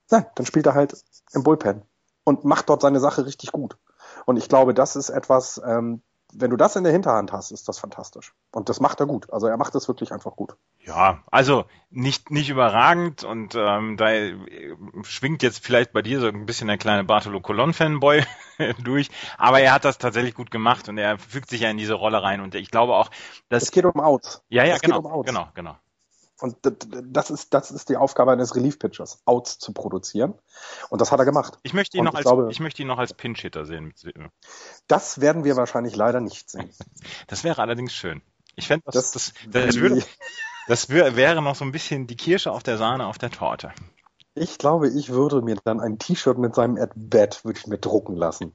Nein, dann spielt er halt im Bullpen und macht dort seine Sache richtig gut. Und ich glaube, das ist etwas, ähm, wenn du das in der Hinterhand hast, ist das fantastisch. Und das macht er gut. Also er macht das wirklich einfach gut. Ja, also nicht, nicht überragend und ähm, da schwingt jetzt vielleicht bei dir so ein bisschen der kleine Bartolo Colon-Fanboy durch, aber er hat das tatsächlich gut gemacht und er fügt sich ja in diese Rolle rein und ich glaube auch, dass... Es geht um Outs. Ja, ja, es genau, um genau, genau. Und das ist, das ist die Aufgabe eines Relief-Pitchers, Outs zu produzieren. Und das hat er gemacht. Ich möchte ihn, noch, als, glaube, ich möchte ihn noch als Pinch-Hitter sehen. Das werden wir wahrscheinlich leider nicht sehen. Das wäre allerdings schön. Ich fände, das, das, das, das, würde, das wäre noch so ein bisschen die Kirsche auf der Sahne auf der Torte. Ich glaube, ich würde mir dann ein T-Shirt mit seinem At-Bat würde ich mir drucken lassen.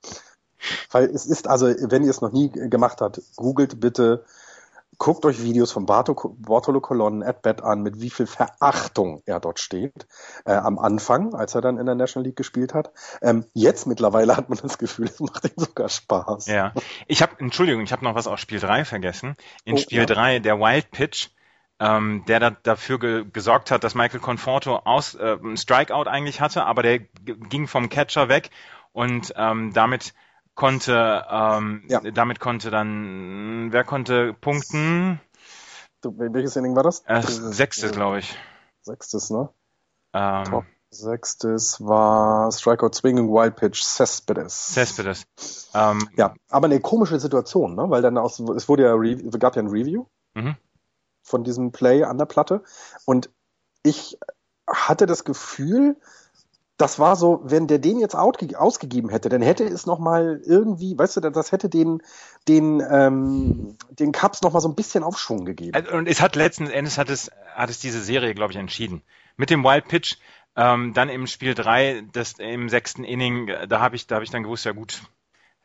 Weil es ist, also, wenn ihr es noch nie gemacht habt, googelt bitte guckt euch Videos von Bartolo Colon at Bet an, mit wie viel Verachtung er dort steht. Äh, am Anfang, als er dann in der National League gespielt hat. Ähm, jetzt mittlerweile hat man das Gefühl, es macht ihm sogar Spaß. Ja, ich habe, Entschuldigung, ich habe noch was aus Spiel 3 vergessen. In oh, Spiel 3, ja. der Wild Pitch, ähm, der da, dafür ge gesorgt hat, dass Michael Conforto aus, äh, ein Strikeout eigentlich hatte, aber der ging vom Catcher weg und ähm, damit konnte, ähm, ja. damit konnte dann, wer konnte punkten? Du, welches Inning war das? Äh, sechstes, glaube ich. Sechstes, ne? Ähm, Top. Sechstes war Strikeout Swinging Wild Pitch Cespedes. Cespedes. Ähm, ja, aber eine komische Situation, ne? Weil dann aus, es wurde ja, es gab ja ein Review mhm. von diesem Play an der Platte und ich hatte das Gefühl, das war so, wenn der den jetzt ausgegeben hätte, dann hätte es noch mal irgendwie, weißt du, das hätte den den ähm, den Cups noch mal so ein bisschen Aufschwung gegeben. Also, und es hat letzten Endes hat es hat es diese Serie, glaube ich, entschieden. Mit dem Wild Pitch ähm, dann im Spiel drei, das im sechsten Inning, da habe ich da habe ich dann gewusst, ja gut,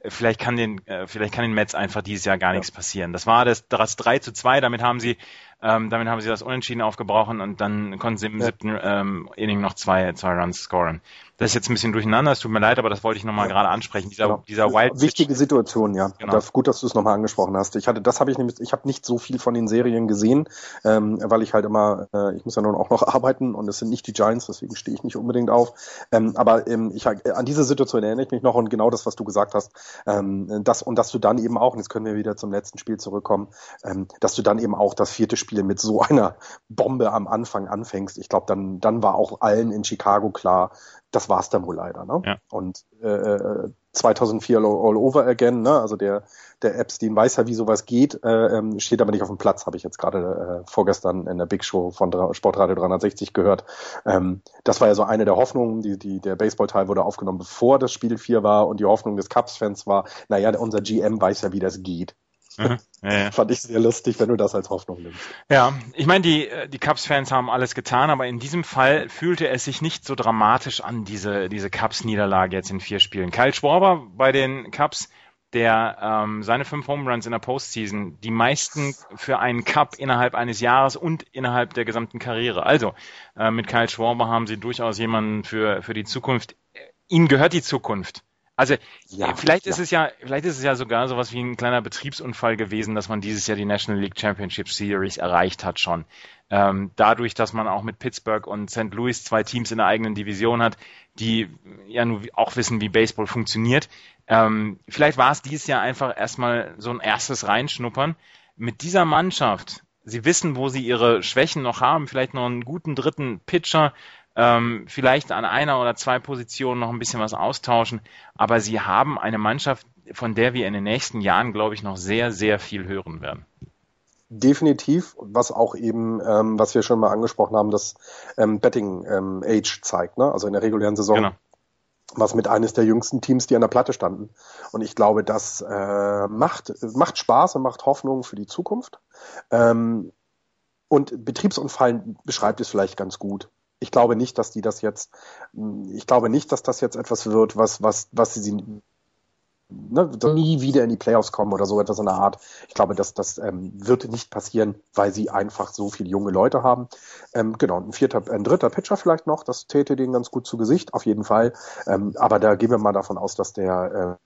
vielleicht kann den äh, vielleicht kann den Mets einfach dieses Jahr gar nichts passieren. Das war das, das 3 zu 2, damit haben sie ähm, damit haben sie das Unentschieden aufgebrochen und dann konnten sie im ja. siebten ähm, Inning noch zwei, zwei Runs scoren. Das ist jetzt ein bisschen durcheinander, es tut mir leid, aber das wollte ich nochmal ja. gerade ansprechen. Dieser, ja. dieser Wild Wichtige Situation, ja. Genau. Das, gut, dass du es nochmal angesprochen hast. Ich hatte, das habe ich nämlich, ich habe nicht so viel von den Serien gesehen, ähm, weil ich halt immer, äh, ich muss ja nun auch noch arbeiten und es sind nicht die Giants, deswegen stehe ich nicht unbedingt auf. Ähm, aber ähm, ich, an diese Situation erinnere ich mich noch und genau das, was du gesagt hast, ähm, das, und dass du dann eben auch, und jetzt können wir wieder zum letzten Spiel zurückkommen, ähm, dass du dann eben auch das vierte Spiel mit so einer Bombe am Anfang anfängst. Ich glaube, dann, dann war auch allen in Chicago klar, das war's dann wohl leider. Ne? Ja. Und äh, 2004 all, all over again, ne? also der, der Epstein weiß ja, wie sowas geht, äh, ähm, steht aber nicht auf dem Platz, habe ich jetzt gerade äh, vorgestern in der Big Show von Sportradio 360 gehört. Ähm, das war ja so eine der Hoffnungen, die, die, der Baseballteil wurde aufgenommen, bevor das Spiel 4 war und die Hoffnung des Cubs-Fans war, naja, unser GM weiß ja, wie das geht. Mhm. Ja, ja. Fand ich sehr lustig, wenn du das als Hoffnung nimmst. Ja, ich meine, die, äh, die Cubs-Fans haben alles getan, aber in diesem Fall fühlte es sich nicht so dramatisch an, diese, diese Cubs-Niederlage jetzt in vier Spielen. Kyle Schwarber bei den Cubs, der ähm, seine fünf Home Runs in der Postseason, die meisten für einen Cup innerhalb eines Jahres und innerhalb der gesamten Karriere. Also, äh, mit Kyle Schwarber haben sie durchaus jemanden für, für die Zukunft. Ihnen gehört die Zukunft. Also ja, vielleicht ja. ist es ja, vielleicht ist es ja sogar sowas wie ein kleiner Betriebsunfall gewesen, dass man dieses Jahr die National League Championship Series erreicht hat schon. Ähm, dadurch, dass man auch mit Pittsburgh und St. Louis zwei Teams in der eigenen Division hat, die ja nun auch wissen, wie Baseball funktioniert. Ähm, vielleicht war es dieses Jahr einfach erstmal so ein erstes Reinschnuppern. Mit dieser Mannschaft, sie wissen, wo sie ihre Schwächen noch haben, vielleicht noch einen guten dritten Pitcher, ähm, vielleicht an einer oder zwei Positionen noch ein bisschen was austauschen, aber sie haben eine Mannschaft, von der wir in den nächsten Jahren, glaube ich, noch sehr, sehr viel hören werden. Definitiv, was auch eben, ähm, was wir schon mal angesprochen haben, das ähm, Betting ähm, Age zeigt, ne? also in der regulären Saison. Genau. Was mit eines der jüngsten Teams, die an der Platte standen. Und ich glaube, das äh, macht, macht Spaß und macht Hoffnung für die Zukunft. Ähm, und Betriebsunfall beschreibt es vielleicht ganz gut ich glaube nicht, dass die das jetzt, ich glaube nicht, dass das jetzt etwas wird, was, was, was sie ne, nie wieder in die Playoffs kommen oder so etwas in der Art. Ich glaube, dass das ähm, wird nicht passieren, weil sie einfach so viele junge Leute haben. Ähm, genau, ein vierter, ein dritter Pitcher vielleicht noch, das täte denen ganz gut zu Gesicht, auf jeden Fall. Ähm, aber da gehen wir mal davon aus, dass der äh,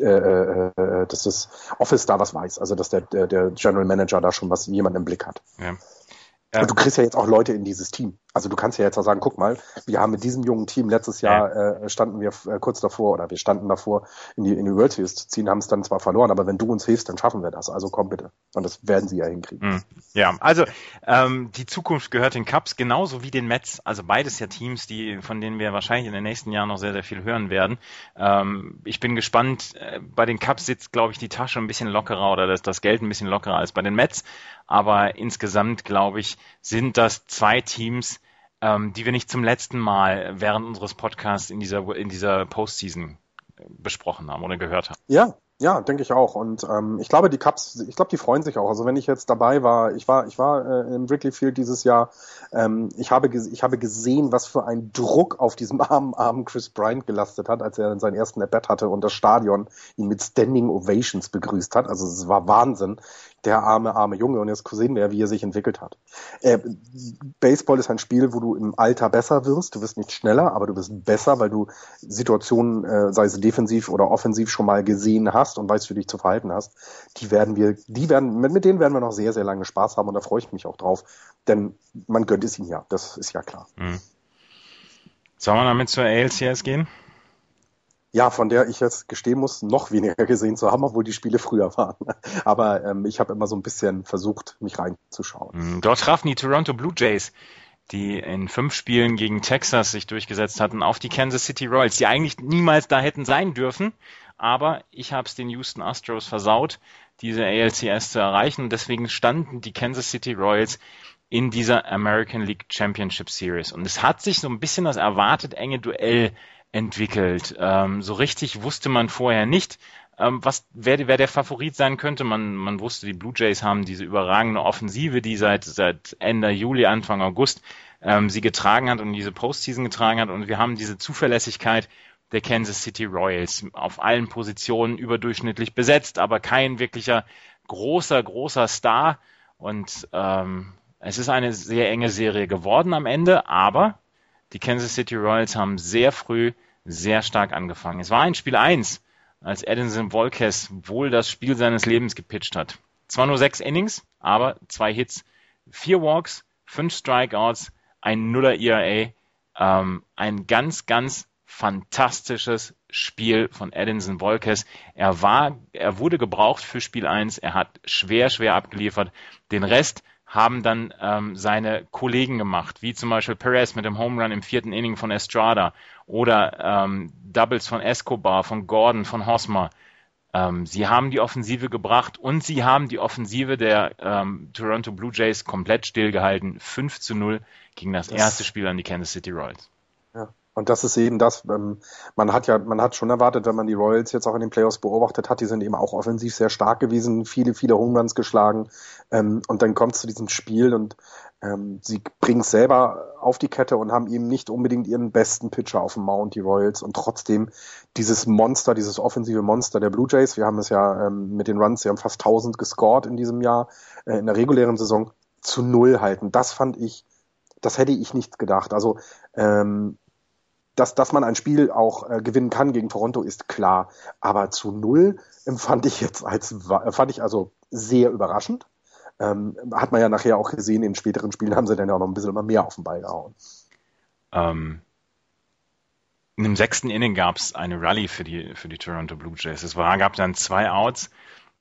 äh, äh, dass das Office da was weiß, also dass der, der, der General Manager da schon was jemand im Blick hat. Ja. Ja. Und du kriegst ja jetzt auch Leute in dieses Team. Also du kannst ja jetzt auch sagen, guck mal, wir haben mit diesem jungen Team letztes Jahr ja. äh, standen wir äh, kurz davor oder wir standen davor, in die, in die World Series zu ziehen, haben es dann zwar verloren, aber wenn du uns hilfst, dann schaffen wir das. Also komm bitte. Und das werden sie ja hinkriegen. Mhm. Ja, also ähm, die Zukunft gehört den Cups genauso wie den Mets. Also beides ja Teams, die von denen wir wahrscheinlich in den nächsten Jahren noch sehr, sehr viel hören werden. Ähm, ich bin gespannt. Äh, bei den Cups sitzt, glaube ich, die Tasche ein bisschen lockerer oder das, das Geld ein bisschen lockerer als bei den Mets. Aber insgesamt, glaube ich, sind das zwei Teams, ähm, die wir nicht zum letzten Mal während unseres Podcasts in dieser, in dieser Postseason besprochen haben oder gehört haben. Ja, ja, denke ich auch. Und ähm, ich glaube, die Cups, ich glaube, die freuen sich auch. Also wenn ich jetzt dabei war, ich war, ich war äh, im Wrigley Field dieses Jahr. Ähm, ich habe, ich habe gesehen, was für ein Druck auf diesem armen, armen Chris Bryant gelastet hat, als er seinen ersten At-Bat hatte und das Stadion ihn mit Standing Ovations begrüßt hat. Also es war Wahnsinn der arme, arme Junge. Und jetzt sehen wir, wie er sich entwickelt hat. Äh, Baseball ist ein Spiel, wo du im Alter besser wirst. Du wirst nicht schneller, aber du wirst besser, weil du Situationen, äh, sei es defensiv oder offensiv, schon mal gesehen hast und weißt, wie du dich zu verhalten hast. Die werden wir, die werden, mit, mit denen werden wir noch sehr, sehr lange Spaß haben und da freue ich mich auch drauf. Denn man gönnt es ihm ja. Das ist ja klar. Mhm. Sollen wir damit zur ALCS gehen? Ja, von der ich jetzt gestehen muss, noch weniger gesehen zu haben, obwohl die Spiele früher waren. Aber ähm, ich habe immer so ein bisschen versucht, mich reinzuschauen. Hm, dort trafen die Toronto Blue Jays, die in fünf Spielen gegen Texas sich durchgesetzt hatten, auf die Kansas City Royals, die eigentlich niemals da hätten sein dürfen. Aber ich habe es den Houston Astros versaut, diese ALCS zu erreichen. Deswegen standen die Kansas City Royals in dieser American League Championship Series. Und es hat sich so ein bisschen das erwartet enge Duell entwickelt. Ähm, so richtig wusste man vorher nicht, ähm, was wer, wer der Favorit sein könnte. Man, man wusste, die Blue Jays haben diese überragende Offensive, die seit, seit Ende Juli, Anfang August ähm, sie getragen hat und diese Postseason getragen hat. Und wir haben diese Zuverlässigkeit der Kansas City Royals auf allen Positionen überdurchschnittlich besetzt, aber kein wirklicher großer, großer Star. Und ähm, es ist eine sehr enge Serie geworden am Ende, aber die Kansas City Royals haben sehr früh sehr stark angefangen. Es war ein Spiel 1, als Edinson Volquez wohl das Spiel seines Lebens gepitcht hat. Zwar nur sechs Innings, aber zwei Hits, vier Walks, fünf Strikeouts, ein Nuller ERA, ähm, ein ganz, ganz fantastisches Spiel von Edinson Volquez. Er war, er wurde gebraucht für Spiel 1, er hat schwer, schwer abgeliefert. Den Rest haben dann ähm, seine Kollegen gemacht, wie zum Beispiel Perez mit dem Home Run im vierten Inning von Estrada oder ähm, Doubles von Escobar, von Gordon, von Hosmer. Ähm, sie haben die Offensive gebracht und sie haben die Offensive der ähm, Toronto Blue Jays komplett stillgehalten. 5 zu 0 gegen das, das erste Spiel an die Kansas City Royals. Und das ist eben das, ähm, man hat ja, man hat schon erwartet, wenn man die Royals jetzt auch in den Playoffs beobachtet hat, die sind eben auch offensiv sehr stark gewesen, viele, viele Homeruns geschlagen. Ähm, und dann kommt es zu diesem Spiel und ähm, sie bringen es selber auf die Kette und haben eben nicht unbedingt ihren besten Pitcher auf dem Mount, die Royals. Und trotzdem dieses Monster, dieses offensive Monster der Blue Jays, wir haben es ja ähm, mit den Runs, sie haben fast 1000 gescored in diesem Jahr, äh, in der regulären Saison, zu Null halten. Das fand ich, das hätte ich nicht gedacht. Also ähm, dass, dass man ein Spiel auch äh, gewinnen kann gegen Toronto, ist klar. Aber zu null empfand ich jetzt als, fand ich also sehr überraschend. Ähm, hat man ja nachher auch gesehen, in späteren Spielen haben sie dann ja auch noch ein bisschen immer mehr auf den Ball gehauen. Ähm, in dem sechsten Inning gab es eine Rallye für die, für die Toronto Blue Jays. Es war, gab dann zwei Outs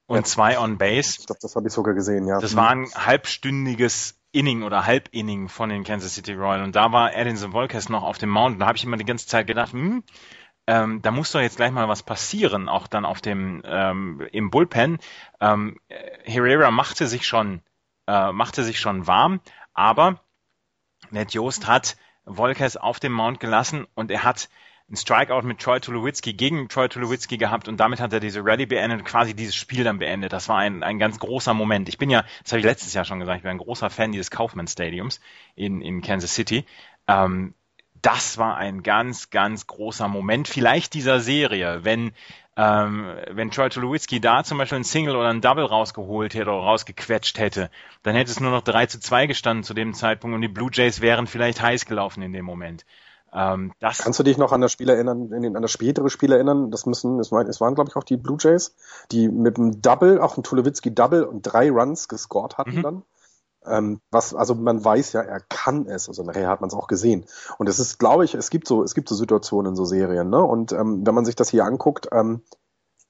und ja. zwei on Base. Ich glaube, das habe ich sogar gesehen, ja. Das war ein halbstündiges Inning oder Halbinning von den Kansas City Royals. Und da war Edinson Volquez noch auf dem Mount. Da habe ich immer die ganze Zeit gedacht, hm, ähm, da muss doch jetzt gleich mal was passieren, auch dann auf dem ähm, im Bullpen. Ähm, Herrera machte sich schon äh, machte sich schon warm, aber Ned Joost hat Volquez auf dem Mount gelassen und er hat ein Strikeout mit Troy Tulowitzki gegen Troy Tulowitzki gehabt und damit hat er diese Rally beendet, quasi dieses Spiel dann beendet. Das war ein, ein ganz großer Moment. Ich bin ja, das habe ich letztes Jahr schon gesagt, ich bin ein großer Fan dieses Kaufman Stadiums in, in Kansas City. Ähm, das war ein ganz, ganz großer Moment, vielleicht dieser Serie, wenn ähm, wenn Troy Tulowitzki da zum Beispiel ein Single oder ein Double rausgeholt hätte oder rausgequetscht hätte, dann hätte es nur noch 3 zu 2 gestanden zu dem Zeitpunkt und die Blue Jays wären vielleicht heiß gelaufen in dem Moment. Ähm, das Kannst du dich noch an das Spiel erinnern, in den, an das spätere Spiel erinnern? Das müssen, es waren, es waren glaube ich auch die Blue Jays, die mit einem Double, auch ein Tulowitzki Double und drei Runs gescored hatten mhm. dann. Ähm, was, also man weiß ja, er kann es. Also nachher hat man es auch gesehen. Und es ist, glaube ich, es gibt so, es gibt so Situationen in so Serien, ne? Und ähm, wenn man sich das hier anguckt, ähm,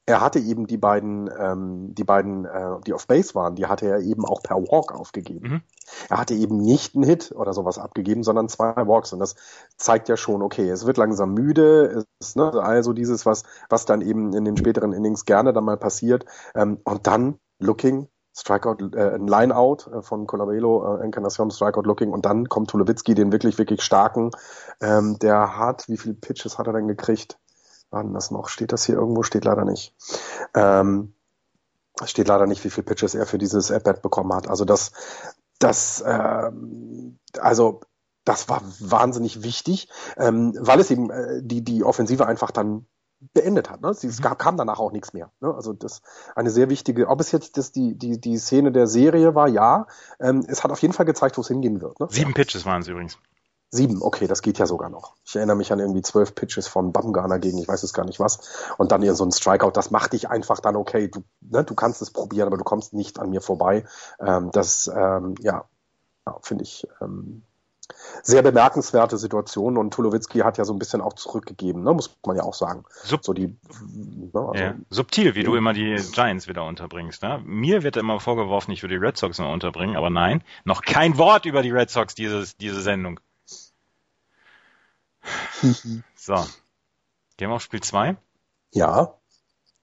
er hatte eben die beiden, ähm, die beiden, äh, die auf Base waren, die hatte er eben auch per Walk aufgegeben. Mhm. Er hatte eben nicht einen Hit oder sowas abgegeben, sondern zwei Walks. Und das zeigt ja schon, okay, es wird langsam müde, ist, ne, also dieses, was, was dann eben in den späteren Innings gerne dann mal passiert. Ähm, und dann Looking, Strikeout, äh, ein Lineout äh, von Colabello, äh, Encarnacion, Strikeout Looking und dann kommt Tulowitzki, den wirklich, wirklich starken. Ähm, der hat, wie viele Pitches hat er denn gekriegt? Wann das noch? Steht das hier irgendwo? Steht leider nicht. Ähm, steht leider nicht, wie viele Pitches er für dieses At-Bat bekommen hat. Also das, das, ähm, also das war wahnsinnig wichtig, ähm, weil es eben äh, die die Offensive einfach dann beendet hat. Ne? Es gab, kam danach auch nichts mehr. Ne? Also das eine sehr wichtige, ob es jetzt das die, die, die Szene der Serie war, ja. Ähm, es hat auf jeden Fall gezeigt, wo es hingehen wird. Ne? Sieben. Pitches waren es übrigens. Sieben, okay, das geht ja sogar noch. Ich erinnere mich an irgendwie zwölf Pitches von Bumgarner gegen, ich weiß es gar nicht was. Und dann so ein Strikeout, das macht dich einfach dann okay. Du, ne, du kannst es probieren, aber du kommst nicht an mir vorbei. Ähm, das, ähm, ja, ja finde ich ähm, sehr bemerkenswerte Situation und Tulowitzki hat ja so ein bisschen auch zurückgegeben, ne, muss man ja auch sagen. Sub so die, ne, also, ja. Subtil, wie du immer die Giants wieder unterbringst. Ne? Mir wird immer vorgeworfen, ich würde die Red Sox noch unterbringen, aber nein, noch kein Wort über die Red Sox dieses, diese Sendung. So. Gehen wir auf Spiel 2? Ja.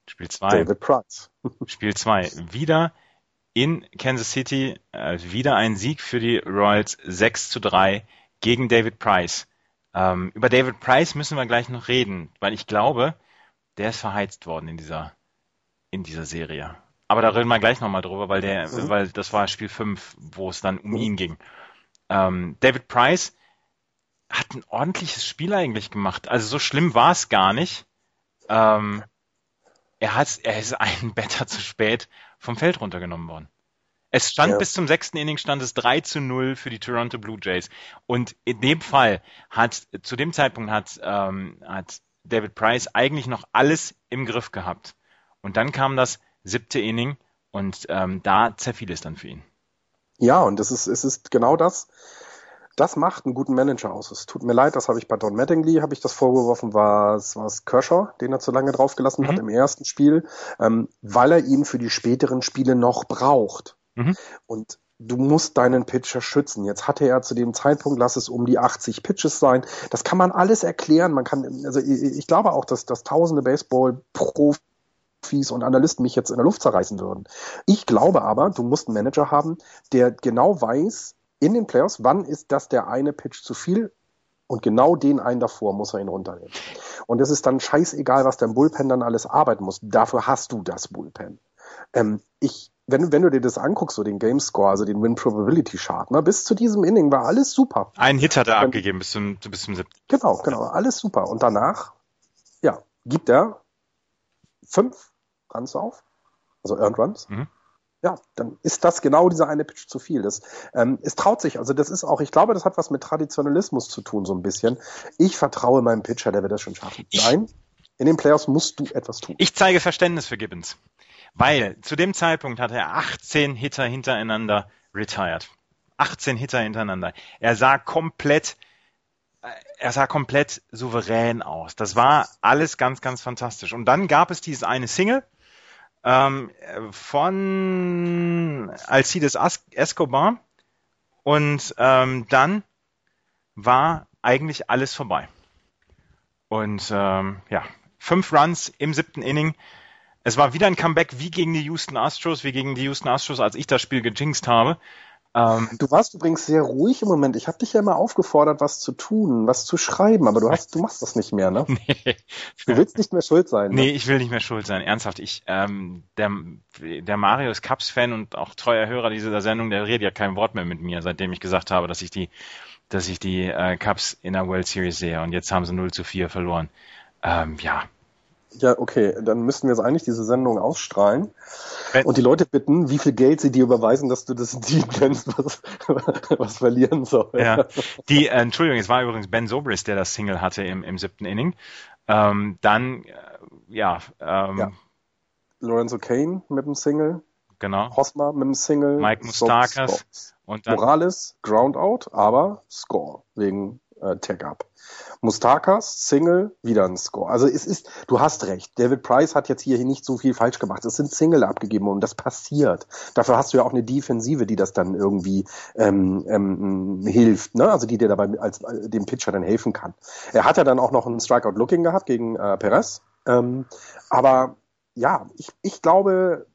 Spiel 2. David Price. Spiel 2. Wieder in Kansas City äh, wieder ein Sieg für die Royals 6 zu 3 gegen David Price. Ähm, über David Price müssen wir gleich noch reden, weil ich glaube, der ist verheizt worden in dieser, in dieser Serie. Aber da reden wir gleich nochmal drüber, weil der, mhm. weil das war Spiel 5, wo es dann um mhm. ihn ging. Ähm, David Price hat ein ordentliches Spiel eigentlich gemacht. Also so schlimm war es gar nicht. Ähm, er, hat, er ist einen Better zu spät vom Feld runtergenommen worden. Es stand ja. bis zum sechsten Inning stand es 3 zu 0 für die Toronto Blue Jays. Und in dem Fall hat, zu dem Zeitpunkt hat, ähm, hat David Price eigentlich noch alles im Griff gehabt. Und dann kam das siebte Inning und ähm, da zerfiel es dann für ihn. Ja, und es ist, es ist genau das. Das macht einen guten Manager aus. Es tut mir leid, das habe ich bei Don Mattingly, habe ich das vorgeworfen, war es war es Kershaw, den er zu lange draufgelassen mhm. hat im ersten Spiel, ähm, weil er ihn für die späteren Spiele noch braucht. Mhm. Und du musst deinen Pitcher schützen. Jetzt hatte er zu dem Zeitpunkt, lass es um die 80 Pitches sein. Das kann man alles erklären. Man kann, also ich, ich glaube auch, dass, dass tausende Baseball-Profis und Analysten mich jetzt in der Luft zerreißen würden. Ich glaube aber, du musst einen Manager haben, der genau weiß, in den Playoffs, wann ist das der eine Pitch zu viel und genau den einen davor muss er ihn runternehmen. Und es ist dann scheißegal, was dein Bullpen dann alles arbeiten muss. Dafür hast du das Bullpen. Ähm, ich, wenn, wenn du dir das anguckst, so den Game Score, also den Win Probability Chart, ne, bis zu diesem Inning war alles super. Ein Hit hat er Dann, abgegeben bis zum, bis zum siebten. Genau, genau, alles super. Und danach, ja, gibt er fünf Runs auf, also Earned Runs. Mhm ja, dann ist das genau dieser eine Pitch zu viel. Das, ähm, es traut sich, also das ist auch, ich glaube, das hat was mit Traditionalismus zu tun, so ein bisschen. Ich vertraue meinem Pitcher, der wird das schon schaffen. Ich, Nein, in den Playoffs musst du etwas tun. Ich zeige Verständnis für Gibbons. Weil zu dem Zeitpunkt hat er 18 Hitter hintereinander retired. 18 Hitter hintereinander. Er sah komplett, er sah komplett souverän aus. Das war alles ganz, ganz fantastisch. Und dann gab es dieses eine Single, ähm, von Alcides Escobar und ähm, dann war eigentlich alles vorbei. Und ähm, ja, fünf Runs im siebten Inning. Es war wieder ein Comeback wie gegen die Houston Astros, wie gegen die Houston Astros, als ich das Spiel gejinxt habe. Ähm, du warst übrigens sehr ruhig im Moment. Ich habe dich ja immer aufgefordert, was zu tun, was zu schreiben, aber du hast, du machst das nicht mehr, ne? nee. Du willst nicht mehr schuld sein. Ne? Nee, ich will nicht mehr schuld sein. Ernsthaft, ich, ähm, der, der Mario ist Cubs-Fan und auch treuer Hörer dieser Sendung, der redet ja kein Wort mehr mit mir, seitdem ich gesagt habe, dass ich die, dass ich die äh, Cubs in der World Series sehe und jetzt haben sie 0 zu 4 verloren. Ähm, ja, ja, okay, dann müssten wir jetzt eigentlich diese Sendung ausstrahlen ben, und die Leute bitten, wie viel Geld sie dir überweisen, dass du das Team kennst, was, was verlieren soll. Ja, die, äh, Entschuldigung, es war übrigens Ben Sobris, der das Single hatte im, im siebten Inning. Ähm, dann, äh, ja, ähm, ja. Lorenzo Kane mit dem Single. Genau. Hosmer mit dem Single. Mike Mustakas. Und dann, Morales, Groundout, aber Score wegen äh, Tag-Up. Mustakas, Single, wieder ein Score. Also es ist, du hast recht. David Price hat jetzt hier nicht so viel falsch gemacht. Es sind Single abgegeben und das passiert. Dafür hast du ja auch eine Defensive, die das dann irgendwie ähm, ähm, hilft, ne? Also die dir dabei als äh, dem Pitcher dann helfen kann. Er hat ja dann auch noch einen Strikeout-Looking gehabt gegen äh, Perez. Ähm, aber ja, ich, ich glaube,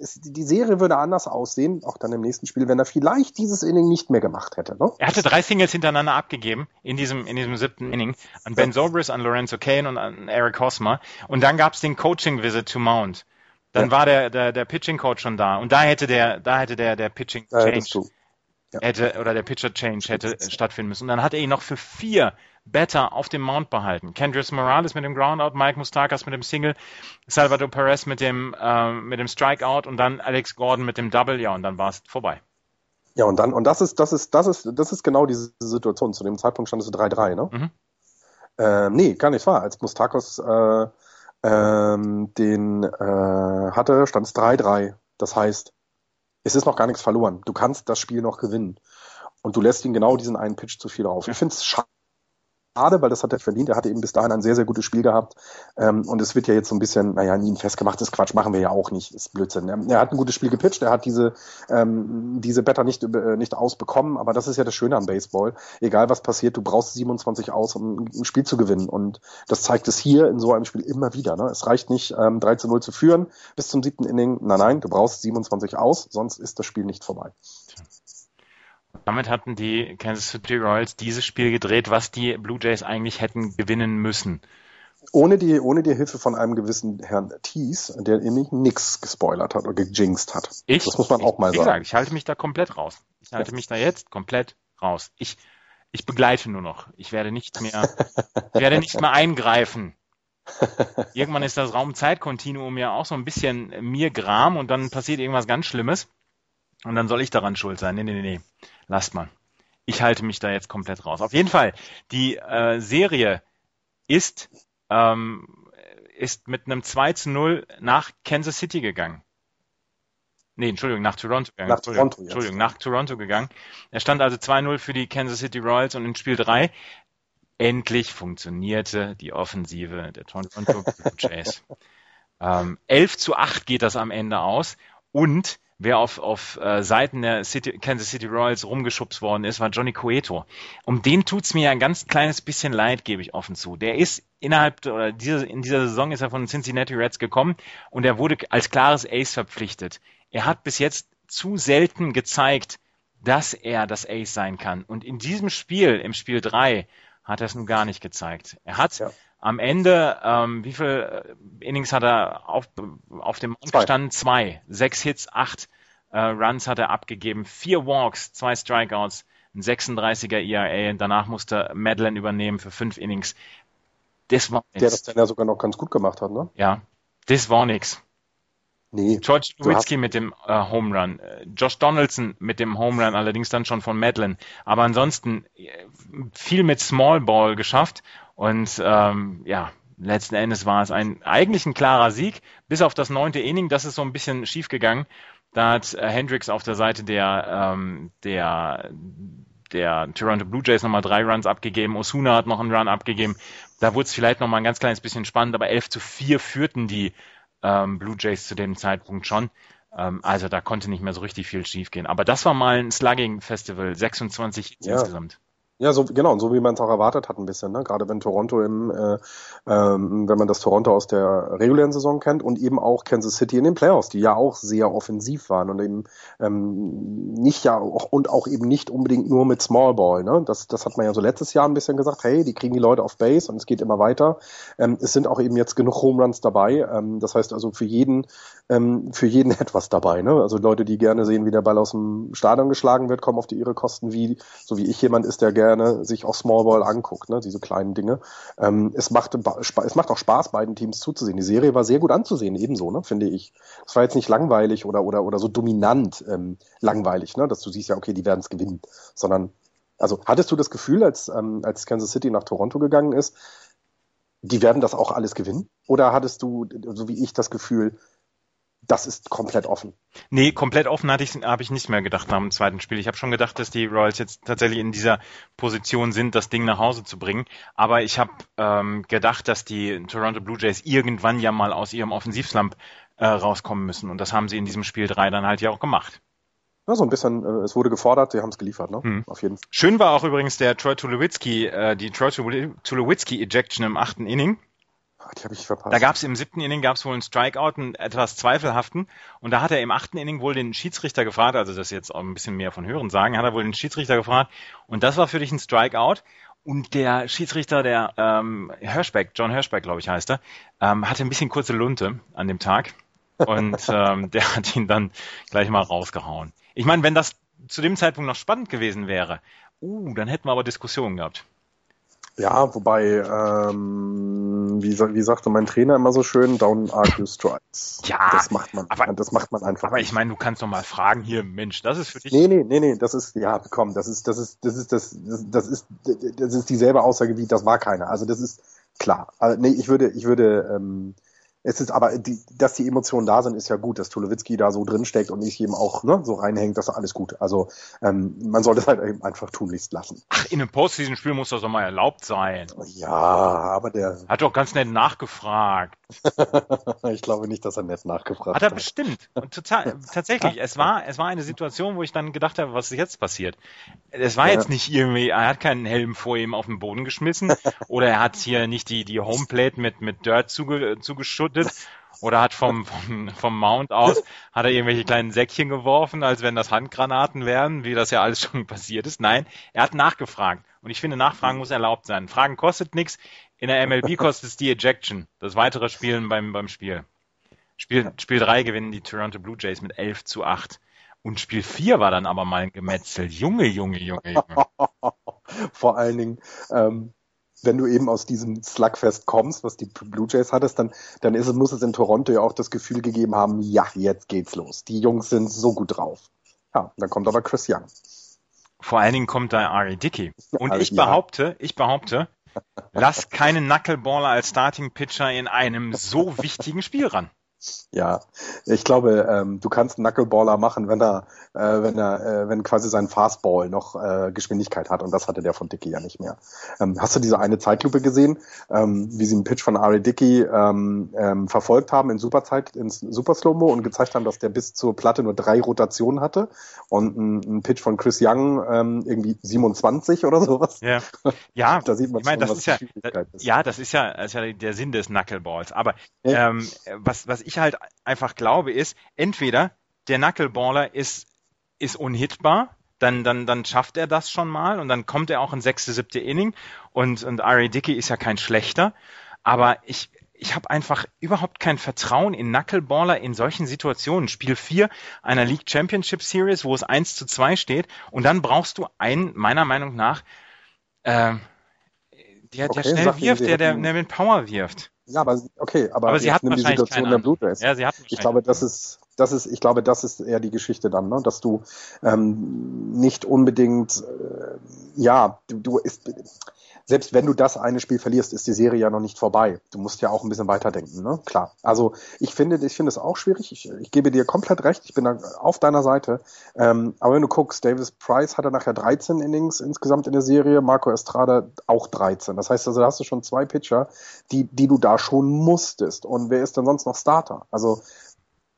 es, die Serie würde anders aussehen, auch dann im nächsten Spiel, wenn er vielleicht dieses Inning nicht mehr gemacht hätte. Ne? Er hatte drei Singles hintereinander abgegeben in diesem, in diesem siebten Inning. An Ben Zobrist, an Lorenzo Kane und an Eric Hosmer. Und dann gab es den Coaching-Visit to Mount. Dann ja. war der, der, der Pitching-Coach schon da. Und da hätte der, da hätte der, der Pitching da changed. ja. hätte oder der Pitcher Change hätte stattfinden müssen. Und dann hat er ihn noch für vier Better auf dem Mount behalten. Kendrick Morales mit dem Groundout, Mike Mustakas mit dem Single, Salvador Perez mit dem äh, mit dem Strikeout und dann Alex Gordon mit dem Double. Ja, und dann war es vorbei. Ja, und dann, und das ist, das ist, das ist, das ist genau diese Situation. Zu dem Zeitpunkt stand es 3-3, ne? Mhm. Äh, nee, gar nicht wahr. Als Mustakos äh, ähm, den äh, hatte, stand es 3-3. Das heißt, es ist noch gar nichts verloren. Du kannst das Spiel noch gewinnen. Und du lässt ihn genau diesen einen Pitch zu viel auf. Ich finde es schade schade, weil das hat er verdient. Er hatte eben bis dahin ein sehr, sehr gutes Spiel gehabt. Ähm, und es wird ja jetzt so ein bisschen, naja, nie festgemacht, das Quatsch, machen wir ja auch nicht, ist Blödsinn. Er, er hat ein gutes Spiel gepitcht, er hat diese, ähm, diese Better nicht, äh, nicht ausbekommen, aber das ist ja das Schöne am Baseball. Egal was passiert, du brauchst 27 aus, um ein Spiel zu gewinnen. Und das zeigt es hier in so einem Spiel immer wieder. Ne? Es reicht nicht, ähm, 3 zu 0 zu führen bis zum siebten Inning. Nein, nein, du brauchst 27 aus, sonst ist das Spiel nicht vorbei. Damit hatten die Kansas City Royals dieses Spiel gedreht, was die Blue Jays eigentlich hätten gewinnen müssen. Ohne die, ohne die Hilfe von einem gewissen Herrn Thies, der nämlich nichts gespoilert hat oder gejinxt hat. Ich, das muss man auch mal sagen. Gesagt, ich halte mich da komplett raus. Ich halte ja. mich da jetzt komplett raus. Ich, ich begleite nur noch. Ich werde nicht mehr, ich werde nicht mehr eingreifen. Irgendwann ist das Raum-Zeit-Kontinuum ja auch so ein bisschen mir Gram und dann passiert irgendwas ganz Schlimmes. Und dann soll ich daran schuld sein. Nee, nee, nee, nee. Lasst mal. Ich halte mich da jetzt komplett raus. Auf jeden Fall, die äh, Serie ist, ähm, ist mit einem 2 zu 0 nach Kansas City gegangen. Nee, Entschuldigung, nach Toronto gegangen. Nach Entschuldigung, Toronto, Entschuldigung, nach Toronto gegangen. Er stand also 2-0 für die Kansas City Royals und in Spiel 3 endlich funktionierte die Offensive der Toronto Blue Jays. ähm, 11 zu 8 geht das am Ende aus und wer auf, auf äh, Seiten der City, Kansas City Royals rumgeschubst worden ist, war Johnny Cueto. Um den tut's mir ein ganz kleines bisschen leid, gebe ich offen zu. Der ist innerhalb oder diese, in dieser Saison ist er von den Cincinnati Reds gekommen und er wurde als klares Ace verpflichtet. Er hat bis jetzt zu selten gezeigt, dass er das Ace sein kann. Und in diesem Spiel, im Spiel 3, hat er es nun gar nicht gezeigt. Er hat ja. Am Ende, ähm, wie viel äh, Innings hat er auf, auf dem Mount gestanden? Zwei. Sechs Hits, acht äh, Runs hat er abgegeben, vier Walks, zwei Strikeouts, ein 36er ERA und danach musste Madeline übernehmen für fünf Innings. Das war nix. Der das dann ja sogar noch ganz gut gemacht hat, ne? Ja, das war nix. Nee. George Nowitzki mit dem äh, Home Run, äh, Josh Donaldson mit dem Home Run, allerdings dann schon von Madeline. Aber ansonsten äh, viel mit Small Ball geschafft und ähm, ja, letzten Endes war es ein eigentlich ein klarer Sieg, bis auf das neunte Inning, das ist so ein bisschen schief gegangen. Da hat äh, Hendricks auf der Seite der, ähm, der, der Toronto Blue Jays nochmal drei Runs abgegeben, Osuna hat noch einen Run abgegeben. Da wurde es vielleicht nochmal ein ganz kleines bisschen spannend, aber 11 zu 4 führten die ähm, Blue Jays zu dem Zeitpunkt schon. Ähm, also da konnte nicht mehr so richtig viel schief gehen. Aber das war mal ein Slugging-Festival, 26 ja. insgesamt. Ja, so genau, und so wie man es auch erwartet hat ein bisschen, ne? Gerade wenn Toronto im, äh, ähm, wenn man das Toronto aus der regulären Saison kennt und eben auch Kansas City in den Playoffs, die ja auch sehr offensiv waren und eben ähm, nicht ja auch, und auch eben nicht unbedingt nur mit Small Ball. Ne? Das, das hat man ja so letztes Jahr ein bisschen gesagt, hey, die kriegen die Leute auf Base und es geht immer weiter. Ähm, es sind auch eben jetzt genug Home Runs dabei. Ähm, das heißt also für jeden, ähm, für jeden etwas dabei. Ne? Also Leute, die gerne sehen, wie der Ball aus dem Stadion geschlagen wird, kommen auf die ihre Kosten, wie so wie ich jemand ist, der gerne gerne sich auch Small Ball anguckt, ne, diese kleinen Dinge. Ähm, es, macht, es macht auch Spaß, beiden Teams zuzusehen. Die Serie war sehr gut anzusehen, ebenso, ne, finde ich. Es war jetzt nicht langweilig oder, oder, oder so dominant ähm, langweilig, ne, dass du siehst ja, okay, die werden es gewinnen, sondern also hattest du das Gefühl, als, ähm, als Kansas City nach Toronto gegangen ist, die werden das auch alles gewinnen? Oder hattest du, so wie ich, das Gefühl, das ist komplett offen. Nee, komplett offen hatte ich, habe ich nicht mehr gedacht nach dem zweiten Spiel. Ich habe schon gedacht, dass die Royals jetzt tatsächlich in dieser Position sind, das Ding nach Hause zu bringen. Aber ich habe ähm, gedacht, dass die Toronto Blue Jays irgendwann ja mal aus ihrem Offensivslump äh, rauskommen müssen. Und das haben sie in diesem Spiel 3 dann halt ja auch gemacht. Ja, so ein bisschen, äh, es wurde gefordert, sie haben es geliefert, ne? Hm. Auf jeden Fall. Schön war auch übrigens der Troy Tulowitzki, äh, die Troy Tulowitzki Ejection im achten Inning die habe ich verpasst. Da gab es im siebten Inning gab es wohl einen Strikeout, einen etwas zweifelhaften. Und da hat er im achten Inning wohl den Schiedsrichter gefragt, also das jetzt auch ein bisschen mehr von Hören sagen, hat er wohl den Schiedsrichter gefragt. Und das war für dich ein Strikeout. Und der Schiedsrichter, der ähm, Hirschbeck, John Hirschbeck, glaube ich, heißt er, ähm, hatte ein bisschen kurze Lunte an dem Tag. Und ähm, der hat ihn dann gleich mal rausgehauen. Ich meine, wenn das zu dem Zeitpunkt noch spannend gewesen wäre, uh, dann hätten wir aber Diskussionen gehabt. Ja, wobei, ähm, wie, wie sagte mein Trainer immer so schön, down argue strikes. Ja, das macht man, aber, das macht man einfach. Aber ich meine, du kannst doch mal fragen hier, Mensch, das ist für dich. Nee, nee, nee, nee, das ist, ja, komm, das ist, das ist, das ist, das, das, das ist, das ist dieselbe Aussage wie, das war keiner. Also das ist klar. Also, nee, ich würde, ich würde, ähm, es ist aber, die, dass die Emotionen da sind, ist ja gut, dass Tulowitzki da so drinsteckt und nicht eben auch ne, so reinhängt, das ist alles gut. Also ähm, man sollte es halt eben einfach tunlichst lassen. Ach, in einem Postseason-Spiel muss das doch mal erlaubt sein. Ja, aber der... Hat doch ganz nett nachgefragt. ich glaube nicht, dass er nett nachgefragt hat. Hat er bestimmt. Und total, tatsächlich, es war, es war eine Situation, wo ich dann gedacht habe, was ist jetzt passiert? Es war ja. jetzt nicht irgendwie, er hat keinen Helm vor ihm auf den Boden geschmissen oder er hat hier nicht die, die Homeplate mit, mit Dirt zuge, zugeschüttet oder hat vom, vom, vom Mount aus, hat er irgendwelche kleinen Säckchen geworfen, als wenn das Handgranaten wären, wie das ja alles schon passiert ist. Nein, er hat nachgefragt. Und ich finde, Nachfragen muss erlaubt sein. Fragen kostet nichts. In der MLB kostet es die Ejection, das weitere Spielen beim, beim Spiel. Spiel, Spiel 3 gewinnen die Toronto Blue Jays mit 11 zu 8. Und Spiel 4 war dann aber mal ein Gemetzel. Junge, Junge, Junge, Junge. Vor allen Dingen, ähm, wenn du eben aus diesem Slugfest kommst, was die Blue Jays hattest, dann, dann ist es, muss es in Toronto ja auch das Gefühl gegeben haben, ja, jetzt geht's los. Die Jungs sind so gut drauf. Ja, dann kommt aber Chris Young. Vor allen Dingen kommt da Ari Dickey. Und also, ich behaupte, ja. ich behaupte, lass keinen Knuckleballer als Starting Pitcher in einem so wichtigen Spiel ran. Ja, ich glaube, ähm, du kannst einen Knuckleballer machen, wenn er, äh, wenn er, äh, wenn quasi sein Fastball noch äh, Geschwindigkeit hat und das hatte der von Dickey ja nicht mehr. Ähm, hast du diese eine Zeitlupe gesehen, ähm, wie sie einen Pitch von Ari Dickey ähm, ähm, verfolgt haben in Superzeit, in Super Slow-Mo und gezeigt haben, dass der bis zur Platte nur drei Rotationen hatte und ein, ein Pitch von Chris Young ähm, irgendwie 27 oder sowas. Ja, ja da sieht man ich meine, schon, das ist ja, ist. ja, das ist ja, das ist ja der Sinn des Knuckleballs. Aber ja. ähm, was, was ich ich halt einfach glaube, ist, entweder der Knuckleballer ist, ist unhittbar, dann, dann, dann schafft er das schon mal und dann kommt er auch in sechste, siebte Inning und, und Ari Dickey ist ja kein schlechter, aber ich, ich habe einfach überhaupt kein Vertrauen in Knuckleballer in solchen Situationen. Spiel 4 einer League Championship Series, wo es 1 zu 2 steht und dann brauchst du einen, meiner Meinung nach, äh, der, der okay, schnell wirft, der, der, der mit Power wirft. Ja, aber okay, aber, aber sie hatten die Situation der Blue Jays. Ja, sie hatten ich glaube, das ist, das ist, ich glaube, das ist eher die Geschichte dann, ne? dass du ähm, nicht unbedingt, äh, ja, du, du ist, selbst wenn du das eine Spiel verlierst, ist die Serie ja noch nicht vorbei. Du musst ja auch ein bisschen weiterdenken, ne? Klar. Also ich finde, ich finde es auch schwierig. Ich, ich gebe dir komplett recht. Ich bin da auf deiner Seite. Ähm, aber wenn du guckst, Davis Price hatte nachher 13 Innings insgesamt in der Serie, Marco Estrada auch 13. Das heißt also, da hast du schon zwei Pitcher, die, die du da schon musstest. Und wer ist denn sonst noch Starter? Also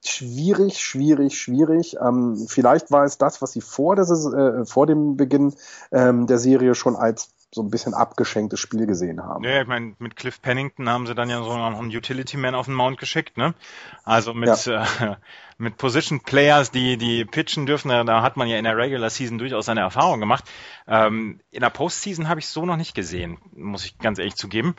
schwierig, schwierig, schwierig. Ähm, vielleicht war es das, was sie vor, der, äh, vor dem Beginn ähm, der Serie schon als so ein bisschen abgeschenktes Spiel gesehen haben. Ja, ich meine, mit Cliff Pennington haben sie dann ja so einen Utility Man auf den Mount geschickt, ne? Also mit, ja. äh, mit Position Players, die, die pitchen dürfen, da hat man ja in der Regular Season durchaus seine Erfahrung gemacht. Ähm, in der Postseason habe ich so noch nicht gesehen, muss ich ganz ehrlich zugeben.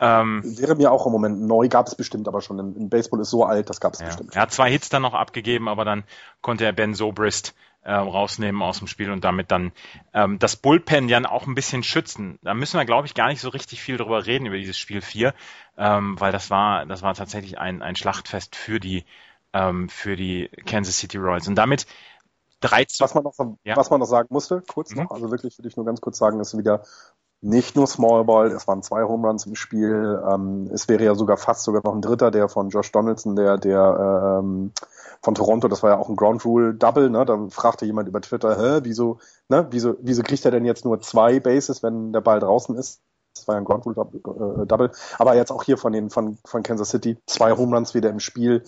Ähm, Wäre mir auch im Moment neu, gab es bestimmt aber schon. Im Baseball ist so alt, das gab es ja. bestimmt. Er hat zwei Hits dann noch abgegeben, aber dann konnte er Ben Sobrist äh, rausnehmen aus dem Spiel und damit dann ähm, das Bullpen ja auch ein bisschen schützen. Da müssen wir, glaube ich, gar nicht so richtig viel drüber reden über dieses Spiel 4, ähm, weil das war, das war tatsächlich ein, ein Schlachtfest für die, ähm, für die Kansas City Royals. Und damit 13. Was man noch, ja. was man noch sagen musste, kurz mhm. noch, also wirklich würde ich nur ganz kurz sagen, ist wieder nicht nur Small Ball, es waren zwei Home Runs im Spiel. Ähm, es wäre ja sogar fast sogar noch ein dritter, der von Josh Donaldson, der, der ähm, von Toronto, das war ja auch ein Ground Rule Double, ne? Da fragte jemand über Twitter, hä, wieso, ne, wieso, wieso kriegt er denn jetzt nur zwei Bases, wenn der Ball draußen ist? Das war ja ein Ground Rule äh, Double. Aber jetzt auch hier von den, von, von Kansas City, zwei Home Runs wieder im Spiel.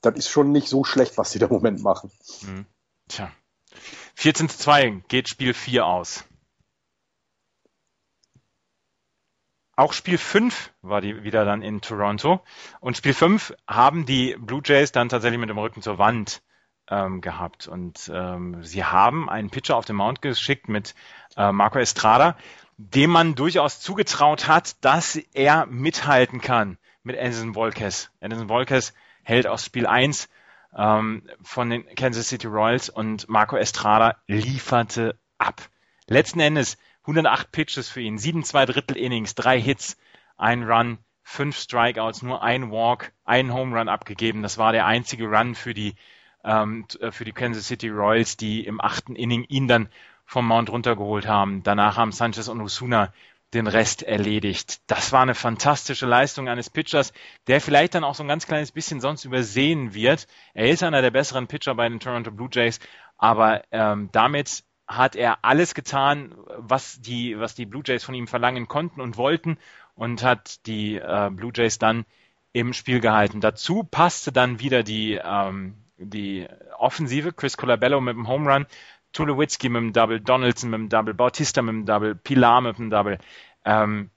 Das ist schon nicht so schlecht, was die da im Moment machen. Hm. Tja. 14 zu 2 geht Spiel 4 aus. Auch Spiel 5 war die wieder dann in Toronto. Und Spiel 5 haben die Blue Jays dann tatsächlich mit dem Rücken zur Wand ähm, gehabt. Und ähm, sie haben einen Pitcher auf den Mount geschickt mit äh, Marco Estrada, dem man durchaus zugetraut hat, dass er mithalten kann mit Anderson Volquez. Anderson Volquez hält aus Spiel 1 ähm, von den Kansas City Royals und Marco Estrada lieferte ab. Letzten Endes 108 Pitches für ihn, 7 2 Drittel Innings, drei Hits, ein Run, fünf Strikeouts, nur ein Walk, ein Home Run abgegeben. Das war der einzige Run für die ähm, äh, für die Kansas City Royals, die im achten Inning ihn dann vom Mount runtergeholt haben. Danach haben Sanchez und Osuna den Rest erledigt. Das war eine fantastische Leistung eines Pitchers, der vielleicht dann auch so ein ganz kleines bisschen sonst übersehen wird. Er ist einer der besseren Pitcher bei den Toronto Blue Jays, aber ähm, damit hat er alles getan, was die, was die Blue Jays von ihm verlangen konnten und wollten und hat die äh, Blue Jays dann im Spiel gehalten. Dazu passte dann wieder die, ähm, die Offensive, Chris Colabello mit dem Home Run, Tulowitzki mit dem Double, Donaldson mit dem Double, Bautista mit dem Double, Pilar mit dem Double. Ähm,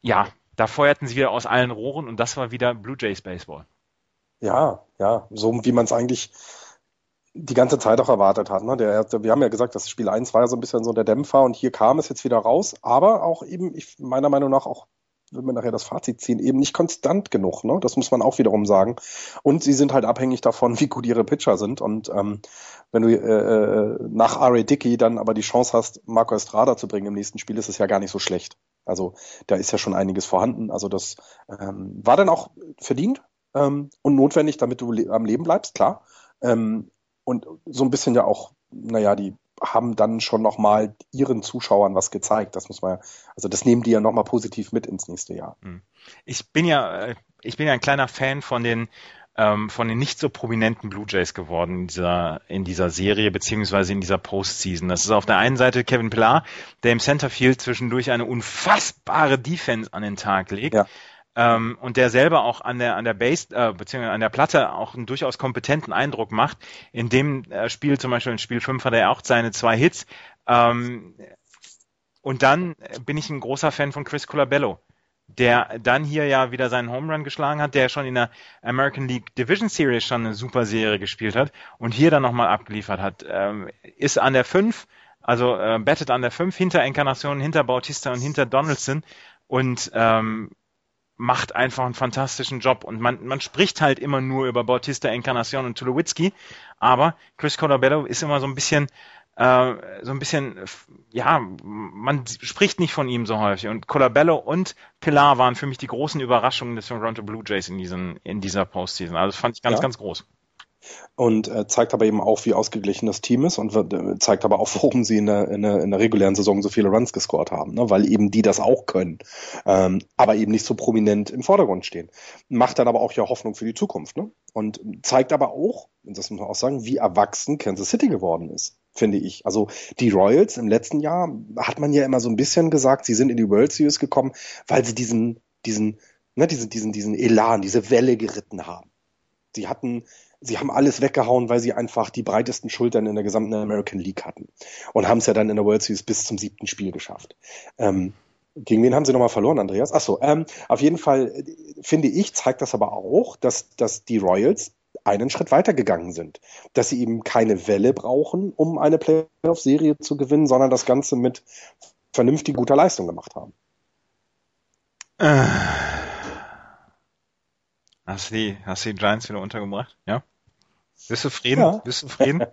ja, da feuerten sie wieder aus allen Rohren und das war wieder Blue Jays Baseball. Ja, ja, so wie man es eigentlich die ganze Zeit auch erwartet hat. Ne? Der, wir haben ja gesagt, das Spiel 1 war ja so ein bisschen so der Dämpfer und hier kam es jetzt wieder raus, aber auch eben, ich, meiner Meinung nach auch wenn wir nachher das Fazit ziehen, eben nicht konstant genug. Ne? Das muss man auch wiederum sagen. Und sie sind halt abhängig davon, wie gut ihre Pitcher sind. Und ähm, wenn du äh, äh nach R.A. Dickey dann aber die Chance hast, Marco Estrada zu bringen im nächsten Spiel, ist es ja gar nicht so schlecht. Also da ist ja schon einiges vorhanden. Also das ähm, war dann auch verdient ähm, und notwendig, damit du le am Leben bleibst, klar. Ähm, und so ein bisschen ja auch, naja, die haben dann schon nochmal ihren Zuschauern was gezeigt. Das muss man, also das nehmen die ja nochmal positiv mit ins nächste Jahr. Hm. Ich bin ja, äh, ich bin ja ein kleiner Fan von den ähm, von den nicht so prominenten Blue Jays geworden in dieser, in dieser Serie beziehungsweise in dieser Postseason. Das ist auf der einen Seite Kevin Pillar, der im Centerfield zwischendurch eine unfassbare Defense an den Tag legt. Ja ähm, und der selber auch an der an der Base äh, beziehungsweise an der Platte auch einen durchaus kompetenten Eindruck macht. In dem äh, Spiel zum Beispiel in Spiel 5 hat er auch seine zwei Hits. Ähm, und dann bin ich ein großer Fan von Chris Colabello, der dann hier ja wieder seinen Home Run geschlagen hat, der schon in der American League Division Series schon eine super Serie gespielt hat und hier dann nochmal abgeliefert hat. Ähm, ist an der 5, also äh, bettet an der 5 hinter Encarnacion, hinter Bautista und hinter Donaldson und ähm, macht einfach einen fantastischen Job. Und man, man spricht halt immer nur über Bautista, Encarnacion und Tulowitzki, aber Chris Colabello ist immer so ein bisschen, äh, so ein bisschen, ja, man spricht nicht von ihm so häufig. Und Colabello und Pilar waren für mich die großen Überraschungen des Toronto Blue Jays in, diesen, in dieser Postseason. Also das fand ich ganz, ja. ganz groß und äh, zeigt aber eben auch, wie ausgeglichen das Team ist und äh, zeigt aber auch, warum sie in der, in, der, in der regulären Saison so viele Runs gescored haben, ne? weil eben die das auch können, ähm, aber eben nicht so prominent im Vordergrund stehen. Macht dann aber auch ja Hoffnung für die Zukunft ne? und zeigt aber auch, das muss man auch sagen, wie erwachsen Kansas City geworden ist finde ich. Also die Royals im letzten Jahr hat man ja immer so ein bisschen gesagt, sie sind in die World Series gekommen, weil sie diesen, diesen, ne, diesen, diesen, diesen Elan, diese Welle geritten haben. Sie hatten sie haben alles weggehauen, weil sie einfach die breitesten Schultern in der gesamten American League hatten. Und haben es ja dann in der World Series bis zum siebten Spiel geschafft. Ähm, gegen wen haben sie nochmal verloren, Andreas? Achso, ähm, auf jeden Fall äh, finde ich, zeigt das aber auch, dass, dass die Royals einen Schritt weitergegangen sind. Dass sie eben keine Welle brauchen, um eine Playoff-Serie zu gewinnen, sondern das Ganze mit vernünftig guter Leistung gemacht haben. Äh. Hast du die, hast du die Giants wieder untergebracht? Ja? Bist du zufrieden? Ja. Bist du zufrieden?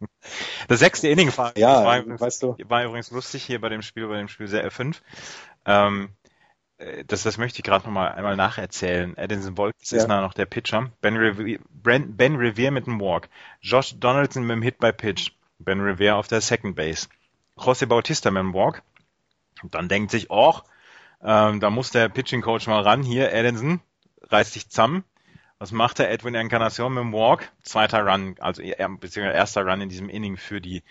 das sechste Inning war, ja, war, übrigens, weißt du. war übrigens lustig hier bei dem Spiel, bei dem Spiel 5. Ähm, äh, das, das möchte ich gerade noch mal einmal nacherzählen. Edinson Volkes ja. ist noch der Pitcher. Ben Revere, ben Revere mit dem Walk. Josh Donaldson mit dem Hit by Pitch. Ben Revere auf der Second Base. José Bautista mit dem Walk. Und dann denkt sich, oh, ähm, da muss der Pitching Coach mal ran. Hier, Edinson, reißt sich zusammen. Was macht der Edwin Encarnacion mit dem Walk? Zweiter Run, also beziehungsweise erster Run in diesem Inning für die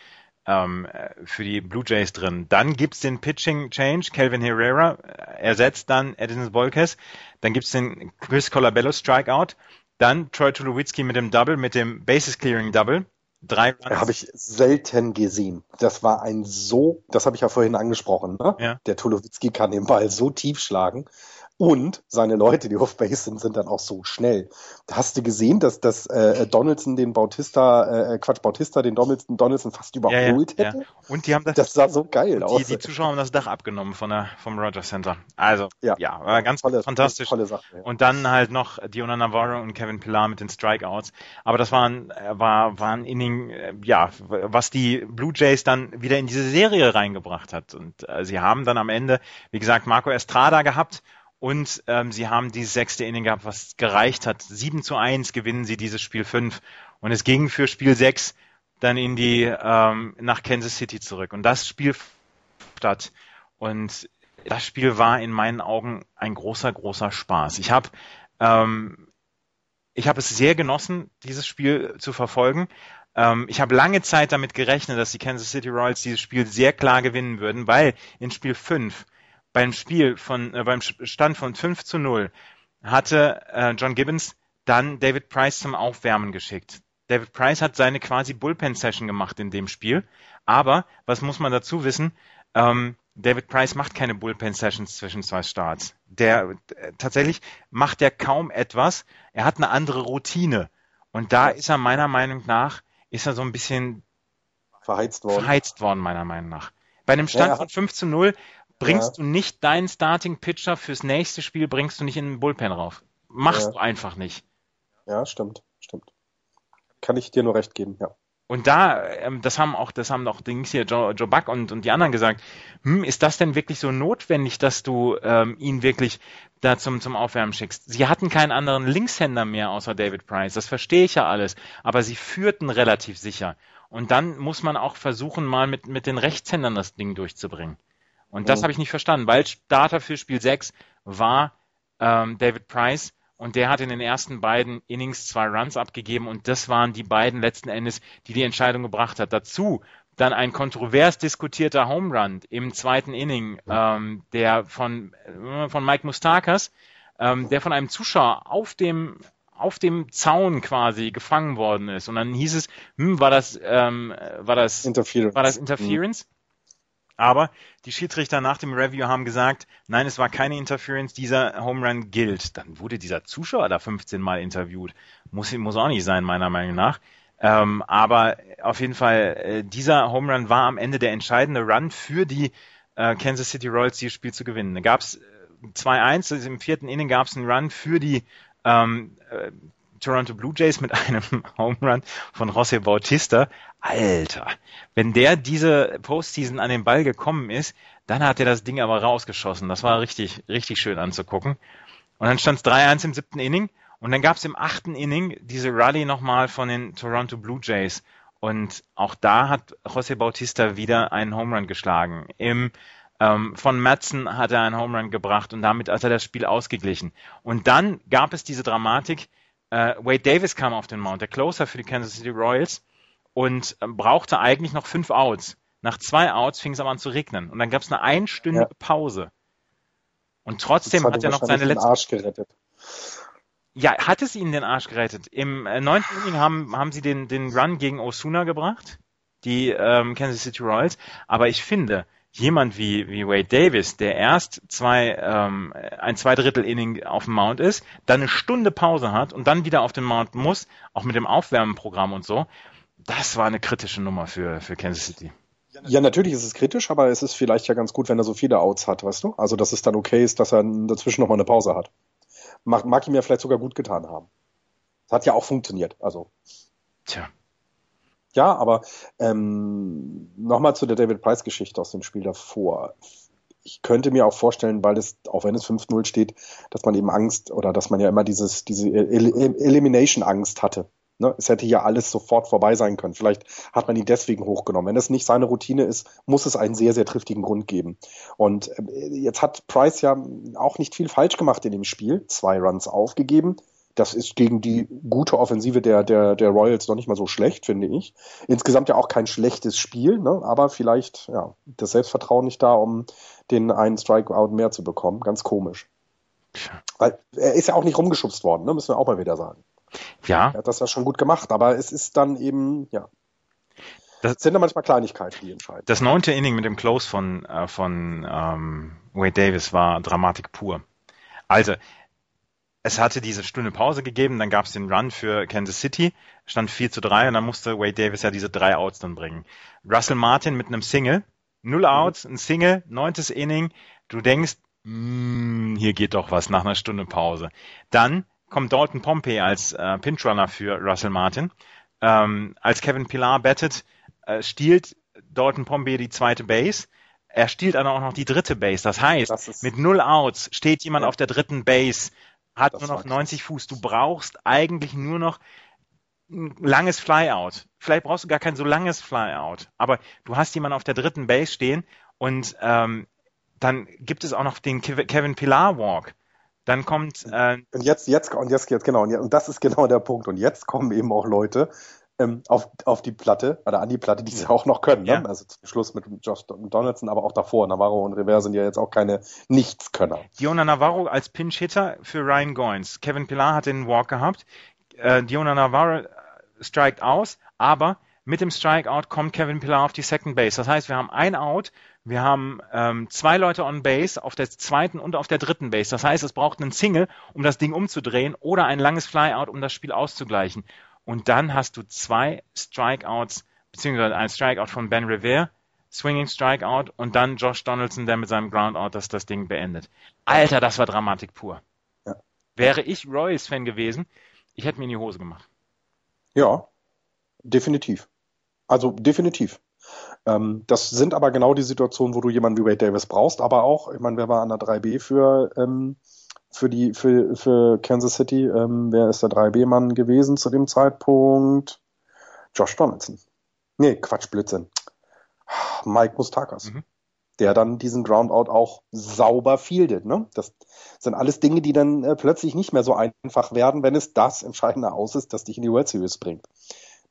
ähm, für die Blue Jays drin. Dann gibt's den Pitching Change, Calvin Herrera ersetzt dann Edison Volquez. Dann gibt's den Chris Colabello Strikeout. Dann Troy Tulowitzki mit dem Double, mit dem Bases Clearing Double. Drei Runs. Habe ich selten gesehen. Das war ein so, das habe ich ja vorhin angesprochen, ne? Ja. Der Tulowitzki kann den Ball so tief schlagen. Und seine Leute, die auf Base sind, sind dann auch so schnell. Hast du gesehen, dass, dass äh, Donaldson den Bautista, äh, Quatsch, Bautista den Donaldson, Donaldson fast überholt ja, ja, hätte. Ja. Und die haben das, das sah so geil aus. Die, die Zuschauer haben das Dach abgenommen von der, vom Rogers Center. Also, ja, ja war ganz tolle, fantastisch. Tolle Sache. Und dann halt noch Diona Navarro und Kevin Pillar mit den Strikeouts. Aber das war ein, war, war ein Inning, äh, ja, was die Blue Jays dann wieder in diese Serie reingebracht hat. Und äh, sie haben dann am Ende, wie gesagt, Marco Estrada gehabt und ähm, sie haben dieses sechste Inning gehabt, was gereicht hat. 7 zu 1 gewinnen sie dieses Spiel 5. Und es ging für Spiel 6 dann in die ähm, nach Kansas City zurück. Und das Spiel statt. Und das Spiel war in meinen Augen ein großer, großer Spaß. Ich habe ähm, ich habe es sehr genossen, dieses Spiel zu verfolgen. Ähm, ich habe lange Zeit damit gerechnet, dass die Kansas City Royals dieses Spiel sehr klar gewinnen würden, weil in Spiel 5 beim Spiel von, äh, beim Stand von 5 zu 0 hatte äh, John Gibbons dann David Price zum Aufwärmen geschickt. David Price hat seine quasi Bullpen-Session gemacht in dem Spiel. Aber, was muss man dazu wissen? Ähm, David Price macht keine Bullpen-Sessions zwischen zwei Starts. Der äh, tatsächlich macht er kaum etwas. Er hat eine andere Routine. Und da ist er meiner Meinung nach, ist er so ein bisschen verheizt worden. Verheizt worden, meiner Meinung nach. Bei einem Stand ja, von 5 zu 0 bringst ja. du nicht deinen Starting Pitcher fürs nächste Spiel, bringst du nicht in den Bullpen rauf. Machst ja. du einfach nicht. Ja, stimmt, stimmt. Kann ich dir nur recht geben, ja. Und da, ähm, das haben auch, das haben auch Dings hier, Joe, Joe Buck und, und die anderen gesagt, hm, ist das denn wirklich so notwendig, dass du ähm, ihn wirklich da zum, zum Aufwärmen schickst? Sie hatten keinen anderen Linkshänder mehr außer David Price, das verstehe ich ja alles, aber sie führten relativ sicher. Und dann muss man auch versuchen, mal mit, mit den Rechtshändern das Ding durchzubringen. Und das mhm. habe ich nicht verstanden, weil Starter für Spiel 6 war ähm, David Price und der hat in den ersten beiden Innings zwei Runs abgegeben und das waren die beiden letzten Endes, die die Entscheidung gebracht hat. Dazu dann ein kontrovers diskutierter Home Run im zweiten Inning, ähm, der von, äh, von Mike Mustakas, ähm, der von einem Zuschauer auf dem auf dem Zaun quasi gefangen worden ist. Und dann hieß es, hm, war das, ähm, war das Interference? War das Interference? Mhm. Aber die Schiedsrichter nach dem Review haben gesagt, nein, es war keine Interference, dieser Home Run gilt. Dann wurde dieser Zuschauer da 15 Mal interviewt. Muss, muss auch nicht sein, meiner Meinung nach. Ähm, aber auf jeden Fall, äh, dieser Home Run war am Ende der entscheidende Run für die äh, Kansas City Royals, dieses Spiel zu gewinnen. Da gab es äh, 2-1, also im vierten Inning gab es einen Run für die ähm, äh, Toronto Blue Jays mit einem Home Run von José Bautista. Alter, wenn der diese Postseason an den Ball gekommen ist, dann hat er das Ding aber rausgeschossen. Das war richtig, richtig schön anzugucken. Und dann stand es 3-1 im siebten Inning und dann gab es im achten Inning diese Rally nochmal von den Toronto Blue Jays. Und auch da hat José Bautista wieder einen Home Run geschlagen. Im ähm, von Madsen hat er einen Home Run gebracht und damit hat er das Spiel ausgeglichen. Und dann gab es diese Dramatik, äh, Wade Davis kam auf den Mount, der Closer für die Kansas City Royals und äh, brauchte eigentlich noch fünf Outs. Nach zwei Outs fing es aber an zu regnen und dann gab es eine einstündige ja. Pause. Und trotzdem hat, er noch seine letzte. Arsch gerettet. Ja, hat es ihnen den Arsch gerettet. Im äh, neunten Inning haben, haben sie den, den Run gegen Osuna gebracht, die ähm, Kansas City Royals. Aber ich finde, jemand wie, wie Wade Davis, der erst zwei, ähm, ein Zweidrittel-Inning auf dem Mount ist, dann eine Stunde Pause hat und dann wieder auf den Mount muss, auch mit dem Aufwärmprogramm und so, das war eine kritische Nummer für, für Kansas City. Ja, natürlich ist es kritisch, aber es ist vielleicht ja ganz gut, wenn er so viele Outs hat, weißt du? Also, dass es dann okay ist, dass er dazwischen nochmal eine Pause hat. Mag, mag ihm ja vielleicht sogar gut getan haben. Das hat ja auch funktioniert, also. Tja. Ja, aber ähm, nochmal zu der David Price-Geschichte aus dem Spiel davor. Ich könnte mir auch vorstellen, weil es, auch wenn es 5-0 steht, dass man eben Angst oder dass man ja immer dieses, diese El Elimination-Angst hatte. Ne? Es hätte ja alles sofort vorbei sein können. Vielleicht hat man ihn deswegen hochgenommen. Wenn es nicht seine Routine ist, muss es einen sehr, sehr triftigen Grund geben. Und äh, jetzt hat Price ja auch nicht viel falsch gemacht in dem Spiel. Zwei Runs aufgegeben. Das ist gegen die gute Offensive der, der, der Royals noch nicht mal so schlecht, finde ich. Insgesamt ja auch kein schlechtes Spiel, ne? aber vielleicht ja, das Selbstvertrauen nicht da, um den einen Strikeout mehr zu bekommen. Ganz komisch. Weil er ist ja auch nicht rumgeschubst worden, ne? müssen wir auch mal wieder sagen. Ja. Er hat das ja schon gut gemacht, aber es ist dann eben, ja. Das sind ja manchmal Kleinigkeiten, die entscheiden. Das neunte Inning mit dem Close von, äh, von ähm, Wade Davis war Dramatik pur. Also, es hatte diese Stunde Pause gegeben, dann gab es den Run für Kansas City, stand 4 zu 3 und dann musste Wade Davis ja diese drei Outs dann bringen. Russell Martin mit einem Single, null Outs, ein Single, neuntes Inning, du denkst, mm, hier geht doch was nach einer Stunde Pause. Dann kommt Dalton Pompey als äh, Pinch-Runner für Russell Martin. Ähm, als Kevin Pilar bettet, äh, stiehlt Dalton Pompey die zweite Base. Er stiehlt dann auch noch die dritte Base. Das heißt, Das mit null Outs steht jemand Ja. auf der dritten Base, hat Das nur noch krass. 90 Fuß. Du brauchst eigentlich nur noch ein langes Flyout. Vielleicht brauchst du gar kein so langes Flyout, aber du hast jemanden auf der dritten Base stehen und ähm, dann gibt es auch noch den Kev- Kevin Pilar Walk. Dann kommt äh, Und jetzt, jetzt, und jetzt, jetzt, genau, und das ist genau der Punkt. Und jetzt kommen eben auch Leute ähm, auf, auf die Platte, oder an die Platte, die sie auch noch können. Ja. Ne? Also zum Schluss mit Josh Donaldson, aber auch davor. Navarro und Rivera sind ja jetzt auch keine Nichtskönner. Diona Navarro als Pinch-Hitter für Ryan Goins. Kevin Pilar hat den Walk gehabt. Äh, Diona Navarro äh, strikt aus, aber mit dem Strikeout kommt Kevin Pilar auf die Second Base. Das heißt, wir haben ein Out, wir haben ähm, zwei Leute on Base auf der zweiten und auf der dritten Base. Das heißt, es braucht einen Single, um das Ding umzudrehen oder ein langes Flyout, um das Spiel auszugleichen. Und dann hast du zwei Strikeouts, beziehungsweise ein Strikeout von Ben Revere, Swinging Strikeout und dann Josh Donaldson, der mit seinem Groundout das, das Ding beendet. Alter, das war Dramatik pur. Ja. Wäre ich Royals-Fan gewesen, ich hätte mir in die Hose gemacht. Ja, definitiv. Also definitiv. Ähm, das sind aber genau die Situationen, wo du jemanden wie Wade Davis brauchst, aber auch, ich meine, wer war an der 3B für, ähm, für die, für, für Kansas City? Ähm, wer ist der 3B-Mann gewesen zu dem Zeitpunkt? Josh Donaldson. Nee, Quatsch, Blödsinn. Mike Mustakas. Mhm. Der dann diesen Groundout auch sauber fieldet, ne? Das sind alles Dinge, die dann äh, plötzlich nicht mehr so einfach werden, wenn es das entscheidende Aus ist, das dich in die World Series bringt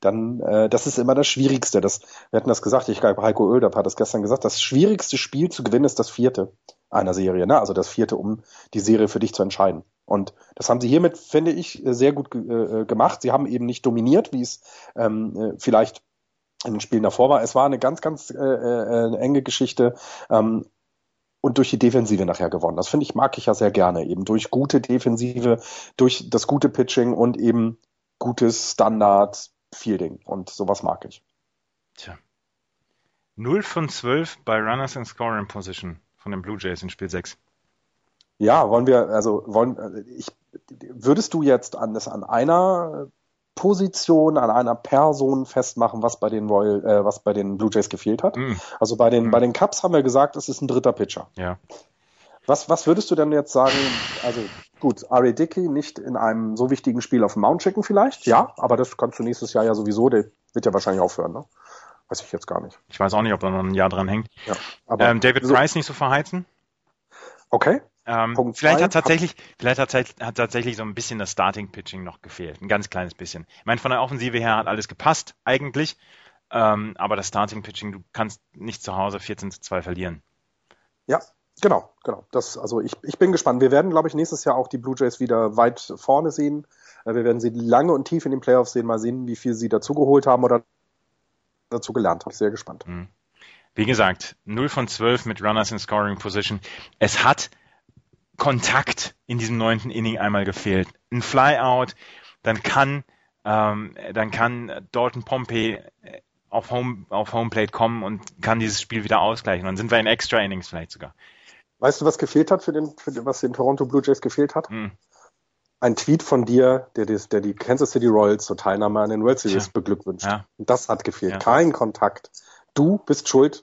dann äh, das ist immer das Schwierigste. Das, wir hatten das gesagt, ich glaube, Heiko Oeldap hat das gestern gesagt, das schwierigste Spiel zu gewinnen ist das vierte einer Serie, ne? Also das vierte, um die Serie für dich zu entscheiden. Und das haben sie hiermit, finde ich, sehr gut äh, gemacht. Sie haben eben nicht dominiert, wie es ähm, äh, vielleicht in den Spielen davor war. Es war eine ganz, ganz äh, äh, enge Geschichte. Ähm, und durch die Defensive nachher gewonnen. Das finde ich, mag ich ja sehr gerne. Eben durch gute Defensive, durch das gute Pitching und eben gutes Standard, Fielding und sowas mag ich. Tja. 0 von 12 bei Runners in Scoring Position von den Blue Jays in Spiel 6. Ja, wollen wir, also wollen, ich, würdest du jetzt an das an einer Position, an einer Person festmachen, was bei den Royal, äh, was bei den Blue Jays gefehlt hat? Mm, Also bei den, Mhm. bei den Cubs haben wir gesagt, es ist ein dritter Pitcher. ja. Was, was würdest du denn jetzt sagen? Also gut, Ari Dickey nicht in einem so wichtigen Spiel auf den Mount schicken vielleicht, ja, aber das kannst du nächstes Jahr ja sowieso, der wird ja wahrscheinlich aufhören, ne? Weiß ich jetzt gar nicht. Ich weiß auch nicht, ob da noch ein Jahr dran hängt. Ja, Ähm, David so, Price nicht so verheizen. okay, Ähm, vielleicht hat tatsächlich, vielleicht hat, hat tatsächlich so ein bisschen das Starting Pitching noch gefehlt. Ein ganz kleines bisschen. Ich meine, von der Offensive her hat alles gepasst, eigentlich. Ähm, aber das Starting Pitching, du kannst nicht zu Hause 14 zu 2 verlieren. ja, genau, genau. Das, also ich, ich bin gespannt. Wir werden, glaube ich, nächstes Jahr auch die Blue Jays wieder weit vorne sehen. Äh, Wir werden sie lange und tief in den Playoffs sehen, mal sehen, wie viel sie dazugeholt haben oder dazu gelernt haben. Sehr gespannt. Mhm. Wie gesagt, 0 von 12 mit Runners in Scoring Position. Es hat Kontakt in diesem neunten Inning einmal gefehlt. Ein Flyout, dann kann, ähm, dann kann Dalton Pompey äh, auf Home, auf Homeplate kommen und kann dieses Spiel wieder ausgleichen. Dann sind wir in Extra Innings vielleicht sogar. Weißt du, was gefehlt hat für den, für den was den Toronto Blue Jays gefehlt hat? Mhm. Ein Tweet von dir, der, des- der die Kansas City Royals zur Teilnahme an den World Series Tja. beglückwünscht. Ja. Das hat gefehlt. Ja. Kein Kontakt. Du bist schuld,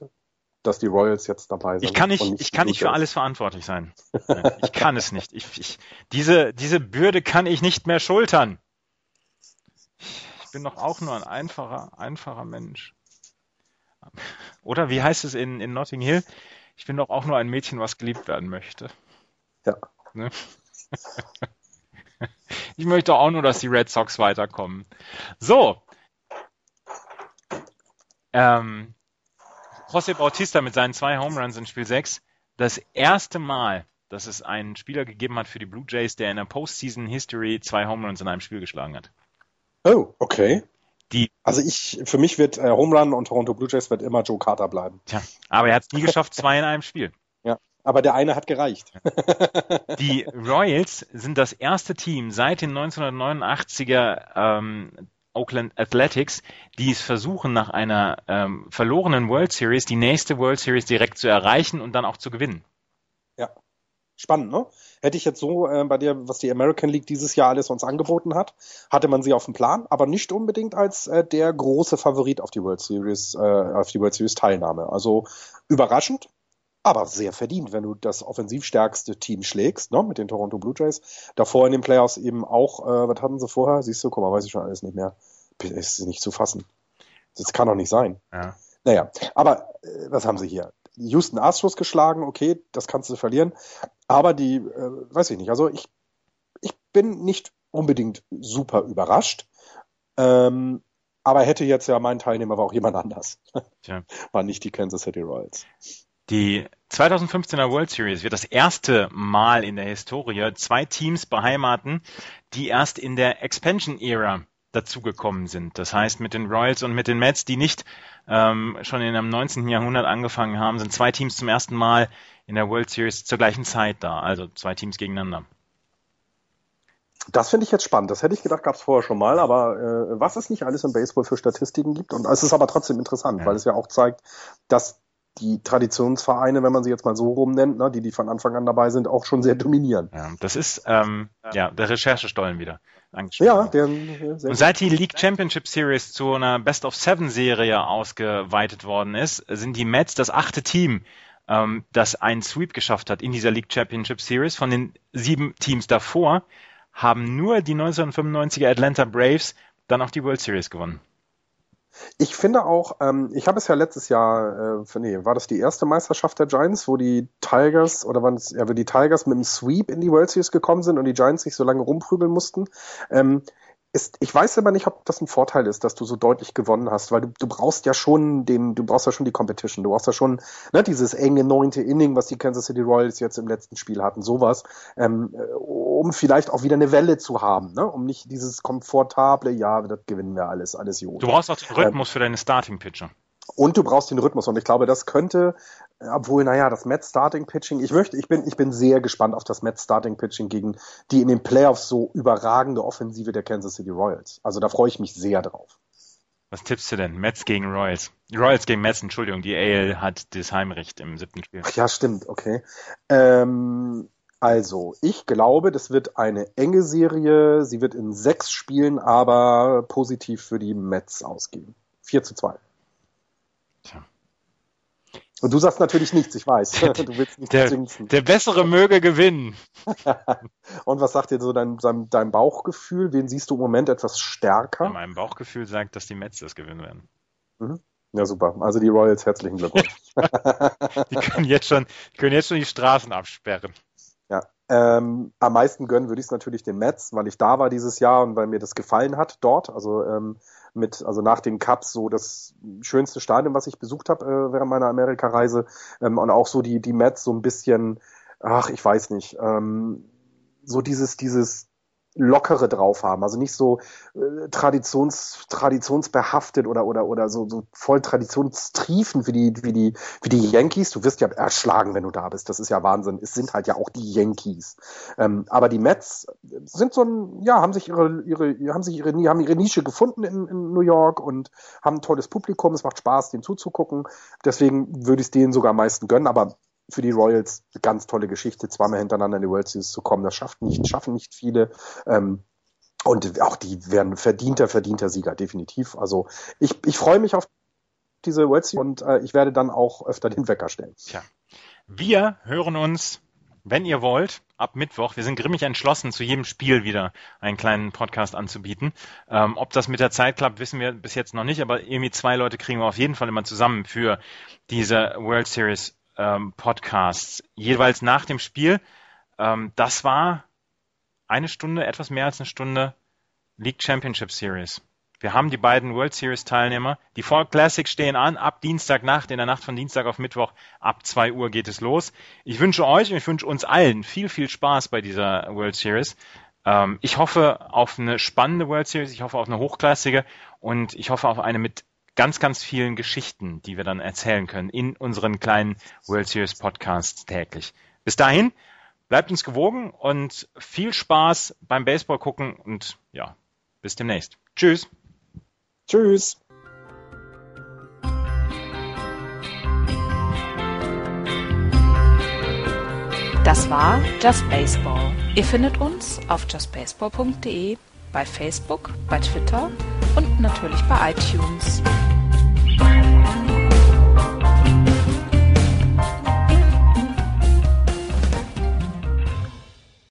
dass die Royals jetzt dabei sind. Ich kann und nicht, ich kann nicht für alles verantwortlich sein. Ich kann es nicht. Ich, ich, diese, diese Bürde kann ich nicht mehr schultern. Ich bin doch auch nur ein einfacher, einfacher Mensch. Oder wie heißt es in, in Notting Hill? Ich bin doch auch nur ein Mädchen, was geliebt werden möchte. Ja. Ne? Ich möchte auch nur, dass die Red Sox weiterkommen. So. Ähm, José Bautista mit seinen zwei Home Runs in Spiel 6. Das erste Mal, dass es einen Spieler gegeben hat für die Blue Jays, der in der Postseason History zwei Home Runs in einem Spiel geschlagen hat. Oh, okay. Die, Also ich, für mich wird äh, Home Run und Toronto Blue Jays wird immer Joe Carter bleiben. tja, aber er hat es nie geschafft, zwei in einem Spiel. Ja. Aber der eine hat gereicht. Die Royals sind das erste Team seit den 1989er ähm, Oakland Athletics, die es versuchen, nach einer ähm, verlorenen World Series die nächste World Series direkt zu erreichen und dann auch zu gewinnen. Spannend, ne? Hätte ich jetzt so äh, bei dir, was die American League dieses Jahr alles uns angeboten hat, hatte man sie auf dem Plan, aber nicht unbedingt als äh, der große Favorit auf die World Series, äh, auf die World Series Teilnahme. Also überraschend, aber sehr verdient, wenn du das offensiv stärkste Team schlägst, ne, mit den Toronto Blue Jays. Davor in den Playoffs eben auch, äh, was hatten sie vorher? Siehst du, guck mal, weiß ich schon alles nicht mehr. Ist nicht zu fassen. Das kann doch nicht sein. Ja. Naja, aber äh, was haben sie hier? Houston Astros geschlagen, okay, das kannst du verlieren. Aber die, äh, weiß ich nicht, also ich, ich bin nicht unbedingt super überrascht. Ähm, aber hätte jetzt ja mein Teilnehmer war auch jemand anders. Tja. War nicht die Kansas City Royals. Die 2015er World Series wird das erste Mal in der Historie zwei Teams beheimaten, die erst in der Expansion Era dazugekommen sind. Das heißt, mit den Royals und mit den Mets, die nicht ähm, schon in dem 19. Jahrhundert angefangen haben, sind zwei Teams zum ersten Mal in der World Series zur gleichen Zeit da. Also zwei Teams gegeneinander. Das finde ich jetzt spannend. Das hätte ich gedacht, gab es vorher schon mal. Aber äh, was es nicht alles im Baseball für Statistiken gibt. Und es ist aber trotzdem interessant, ja. weil es ja auch zeigt, dass die Traditionsvereine, wenn man sie jetzt mal so rum nennt, ne, die, die von Anfang an dabei sind, auch schon sehr dominieren. Ja, das ist ähm, ja der Recherchestollen wieder. Ja, der, Und seit die League Championship Series zu einer Best of Seven Serie ausgeweitet worden ist, sind die Mets das achte Team, ähm, das einen Sweep geschafft hat in dieser League Championship Series. Von den sieben Teams davor haben nur die 1995er Atlanta Braves dann auch die World Series gewonnen. Ich finde auch, ähm, ich habe es ja letztes Jahr, äh, nee, war das die erste Meisterschaft der Giants, wo die Tigers oder wann es, ja, wo die Tigers mit dem Sweep in die World Series gekommen sind und die Giants sich so lange rumprügeln mussten. Ähm, ist, ich weiß aber nicht, ob das ein Vorteil ist, dass du so deutlich gewonnen hast, weil du, du brauchst ja schon den, du brauchst ja schon die Competition, du brauchst ja schon ne, dieses enge neunte Inning, was die Kansas City Royals jetzt im letzten Spiel hatten, sowas, ähm, um vielleicht auch wieder eine Welle zu haben, ne? um nicht dieses komfortable, ja, das gewinnen wir alles, alles Jod. Du brauchst auch den Rhythmus ähm, für deine Starting Pitcher. Und du brauchst den Rhythmus. Und ich glaube, das könnte, obwohl, naja, das Met Starting Pitching, ich möchte, ich bin, ich bin sehr gespannt auf das Met Starting Pitching gegen die in den Playoffs so überragende Offensive der Kansas City Royals. Also da freue ich mich sehr drauf. Was tippst du denn? Mets gegen Royals. Royals gegen Mets, Entschuldigung, die AL hat das Heimrecht im siebten Spiel. Ach ja, stimmt, okay. Ähm, also, ich glaube, das wird eine enge Serie. Sie wird in sechs Spielen aber positiv für die Mets ausgehen. 4 zu 2. Tja. Und du sagst natürlich nichts, ich weiß. Du willst nicht der, der Bessere möge gewinnen. Und was sagt dir so dein, dein, dein, Bauchgefühl? Wen siehst du im Moment etwas stärker? Ja, mein Bauchgefühl sagt, dass die Mets das gewinnen werden. Mhm. Ja, super. Also die Royals, herzlichen Glückwunsch. die können jetzt schon, können jetzt schon die Straßen absperren. Ja. Ähm, am meisten gönnen würde ich es natürlich den Mets, weil ich da war dieses Jahr und weil mir das gefallen hat dort. Also ähm, mit, also nach den Cups so das schönste Stadion, was ich besucht habe äh, während meiner Amerikareise. Ähm, und auch so die die Mets so ein bisschen, ach ich weiß nicht, ähm, so dieses dieses lockere drauf haben, also nicht so äh, traditions traditionsbehaftet oder oder oder so so voll traditionstriefend wie die wie die wie die Yankees. Du wirst ja erschlagen, wenn du da bist. Das ist ja Wahnsinn. Es sind halt ja auch die Yankees. Ähm, aber die Mets sind so ein ja haben sich ihre ihre haben sich ihre haben ihre Nische gefunden in, in New York und haben ein tolles Publikum. Es macht Spaß, denen zuzugucken. Deswegen würde ich es denen sogar am meisten gönnen. Aber für die Royals eine ganz tolle Geschichte, zweimal hintereinander in die World Series zu kommen. Das schafft nicht, schaffen nicht viele. Ähm, und auch die werden verdienter, verdienter Sieger, definitiv. Also ich, ich freue mich auf diese World Series und äh, ich werde dann auch öfter den Wecker stellen. Tja. Wir hören uns, wenn ihr wollt, ab Mittwoch. Wir sind grimmig entschlossen, zu jedem Spiel wieder einen kleinen Podcast anzubieten. Ähm, ob das mit der Zeit klappt, wissen wir bis jetzt noch nicht, aber irgendwie zwei Leute kriegen wir auf jeden Fall immer zusammen für diese World Series ähm, Podcasts, jeweils nach dem Spiel. Ähm, das war eine Stunde, etwas mehr als eine Stunde League Championship Series. Wir haben die beiden World Series Teilnehmer. Die Fall Classics stehen an ab Dienstagnacht, in der Nacht von Dienstag auf Mittwoch. Ab zwei Uhr geht es los. Ich wünsche euch und ich wünsche uns allen viel, viel Spaß bei dieser World Series. Ähm, ich hoffe auf eine spannende World Series. Ich hoffe auf eine hochklassige und ich hoffe auf eine mit ganz, ganz vielen Geschichten, die wir dann erzählen können in unseren kleinen World Series Podcasts täglich. Bis dahin, bleibt uns gewogen und viel Spaß beim Baseball gucken und ja, bis demnächst. Tschüss. Tschüss. Das war Just Baseball. Ihr findet uns auf justbaseball.de, bei Facebook, bei Twitter und natürlich bei iTunes.